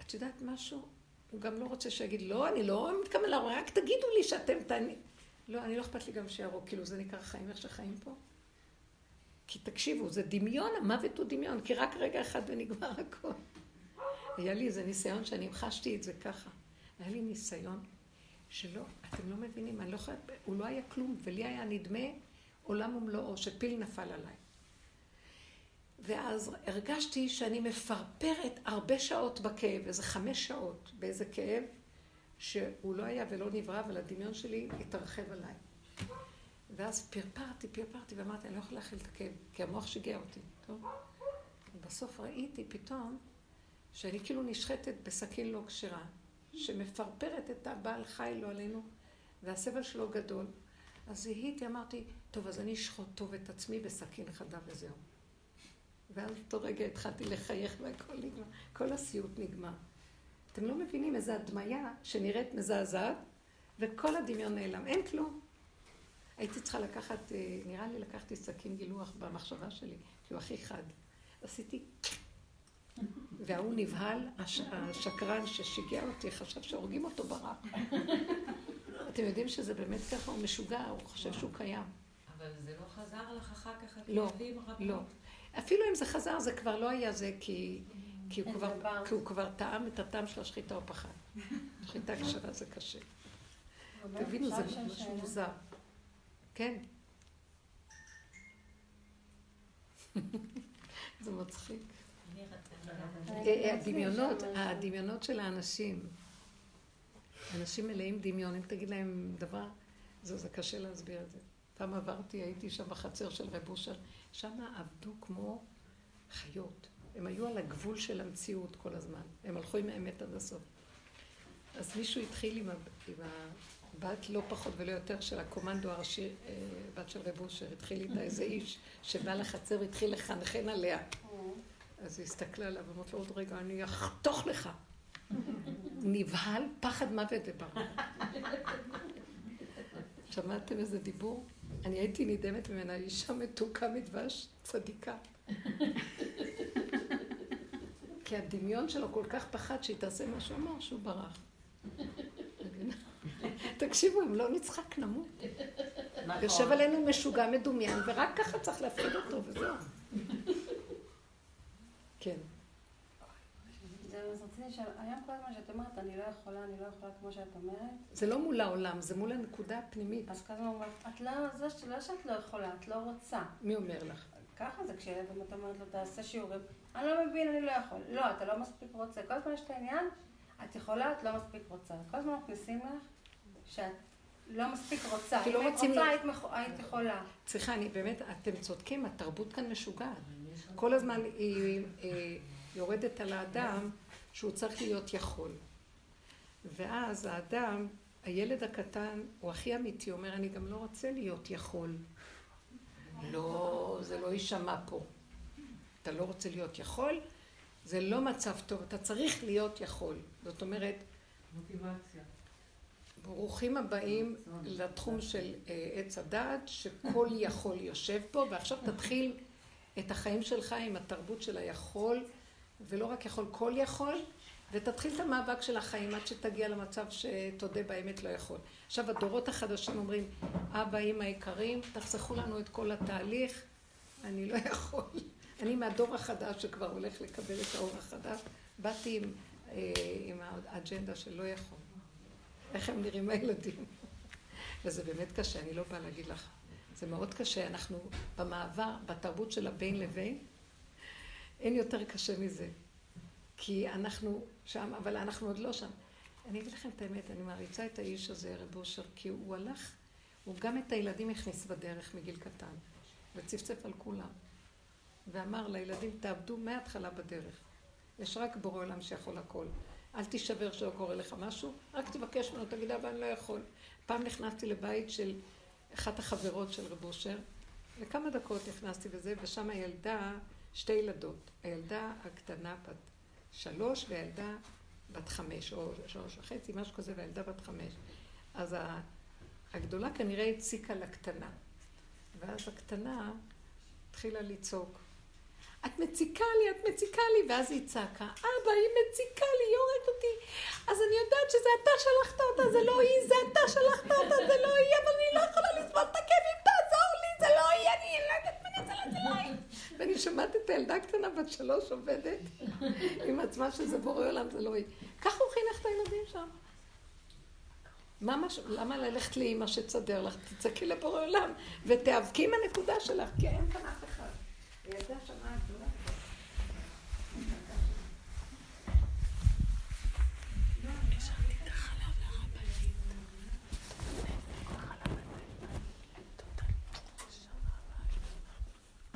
את יודעת משהו? הוא גם לא רוצה שיגיד, לא, אני לא מתכוון להרוג, רק תגידו לי שאתם תעני... לא, אני לא אכפת לי גם שיהרוג, כאילו זה נקרא חיים איך שחיים פה. כי תקשיבו, זה דמיון, המוות הוא דמיון, כי רק רגע אחד ונגמר הכל. היה לי איזה ניסיון שאני המחשתי את זה ככה. היה לי ניסיון שלא, אתם לא מבינים, אני לא יכולה, הוא לא היה כלום, ולי היה נדמה עולם ומלואו, שפיל נפל עליי. ואז הרגשתי שאני מפרפרת הרבה שעות בכאב, איזה חמש שעות באיזה כאב, שהוא לא היה ולא נברא, אבל הדמיון שלי התרחב עליי. ואז פרפרתי, פרפרתי, ואמרתי, אני לא יכולה להכיל את הכאב, כי המוח שיגע אותי, טוב? ובסוף ראיתי פתאום שאני כאילו נשחטת בסכין לא כשרה, שמפרפרת את הבעל חי לו עלינו, והסבל שלו גדול. אז זיהיתי, אמרתי, טוב, אז אני אשחוט טוב את עצמי בסכין חדה וזהו. ואז אותו רגע התחלתי לחייך והכל נגמר, כל הסיוט נגמר. אתם לא מבינים איזו הדמיה שנראית מזעזעת, וכל הדמיון נעלם, אין כלום. הייתי צריכה לקחת, אה, נראה לי לקחתי סכין גילוח במחשבה שלי, כי הוא הכי חד. עשיתי... וההוא נבהל, הש... השקרן ששיגע אותי, חשב שהורגים אותו ברק. אתם יודעים שזה באמת ככה, הוא משוגע, הוא חושב שהוא קיים. אבל זה לא חזר לך אחר כך, לא, לא. אפילו אם זה חזר, זה כבר לא היה זה, כי, כי, הוא, כבר, כי הוא כבר טעם את הטעם של השחיטה או פחד. שחיטה כשרה זה קשה. תבינו, זה משהו מוזר. כן. זה מצחיק. אה, אה, הדמיונות, הדמיונות של האנשים. אנשים מלאים דמיון, אם תגיד להם דבר, זה, זה קשה להסביר את זה. פעם עברתי, הייתי שם בחצר של רב אושר, שם עבדו כמו חיות. הם היו על הגבול של המציאות כל הזמן. הם הלכו עם האמת עד הסוף. אז מישהו התחיל עם, עם הבת לא פחות ולא יותר של הקומנדו הראשי, אה, בת של רב אושר, התחיל איתה איזה איש שבא לחצר והתחיל לחנחן עליה. אז היא הסתכלה עליו ואמרת לו, עוד רגע אני אחתוך לך. נבהל, פחד מוות וברור. שמעתם איזה דיבור? אני הייתי נדהמת ממנה, אישה מתוקה מדבש, צדיקה. כי הדמיון שלו כל כך פחד שהיא תעשה מה שהוא אמר, שהוא ברח. תקשיבו, אם לא נצחק נמות. נכון. יושב עלינו משוגע מדומיין, ורק ככה צריך להפחיד אותו, וזהו. כן. זהו, אז רציתי לשאול, היום כל הזמן שאת אומרת, אני לא יכולה, אני לא יכולה, כמו שאת אומרת, זה לא מול העולם, זה מול הנקודה הפנימית. אז כל הזמן אומרת, את לא, זה לא שאת לא יכולה, את לא רוצה. מי אומר לך? ככה זה כשילד, אם את אומרת לו, תעשה שיעורים, אני לא מבין, אני לא יכול. לא, אתה לא מספיק רוצה. כל הזמן יש את העניין, את יכולה, את לא מספיק רוצה. כל הזמן מכניסים לך שאת לא מספיק רוצה. כי לא רוצים רוצה, היית יכולה. סליחה, אני באמת, אתם צודקים, התרבות כאן משוגעת. כל הזמן היא אה, יורדת על האדם שהוא צריך להיות יכול. ואז האדם, הילד הקטן, הוא הכי אמיתי, אומר, אני גם לא רוצה להיות יכול. לא, זה לא יישמע פה. אתה לא רוצה להיות יכול, זה לא מצב טוב, אתה צריך להיות יכול. זאת אומרת, מוטיבציה. ברוכים הבאים לתחום של אה, עץ הדעת, שכל יכול יושב פה, ועכשיו תתחיל את החיים שלך עם התרבות של היכול, ולא רק יכול, כל יכול, ותתחיל את המאבק של החיים עד שתגיע למצב שתודה באמת לא יכול. עכשיו הדורות החדשים אומרים, אבא, אמא יקרים, תחסכו לנו את כל התהליך, אני לא יכול. אני מהדור החדש שכבר הולך לקבל את האור החדש, באתי עם, אה, עם האג'נדה של לא יכול. איך הם נראים הילדים. וזה באמת קשה, אני לא באה להגיד לך. זה מאוד קשה, אנחנו במעבר, בתרבות של הבין לבין, אין יותר קשה מזה. כי אנחנו שם, אבל אנחנו עוד לא שם. אני אגיד לכם את האמת, אני מעריצה את האיש הזה, רב אושר, כי הוא הלך, הוא גם את הילדים הכניס בדרך מגיל קטן, וצפצף על כולם. ואמר לילדים, תאבדו מההתחלה בדרך. יש רק בורא עולם שיכול הכל. אל תישבר שלא קורה לך משהו, רק תבקש ממנו, תגיד, אבא, אני לא יכול. פעם נכנסתי לבית של אחת החברות של רב אושר, לכמה דקות נכנסתי לזה, ושם הילדה, שתי ילדות. הילדה הקטנה בת שלוש, והילדה בת חמש, או שלוש וחצי, משהו כזה, והילדה בת חמש. אז הגדולה כנראה הציקה לקטנה. ואז הקטנה התחילה לצעוק. את מציקה לי, את מציקה לי, ואז היא צעקה, אבא, היא מציקה לי, היא הורגת אותי. אז אני יודעת שזה אתה שלחת אותה, זה לא היא, זה אתה שלחת אותה, זה לא היא, אבל אני לא יכולה לסבול את הכאבים, תעזור לי, זה לא היא, אני לא יודעת מה זה, זה לא היא. ואני שומעת את הילדה הקטנה בת שלוש עובדת עם עצמה שזה בורא עולם, זה לא היא. ככה הוא חינך את הילדים שם. מה מש... למה ללכת לאימא שתסדר לך? תצעקי לבורא עולם ותיאבקי עם הנקודה שלך, כי אין כאן אף אחד. שמה הגדולה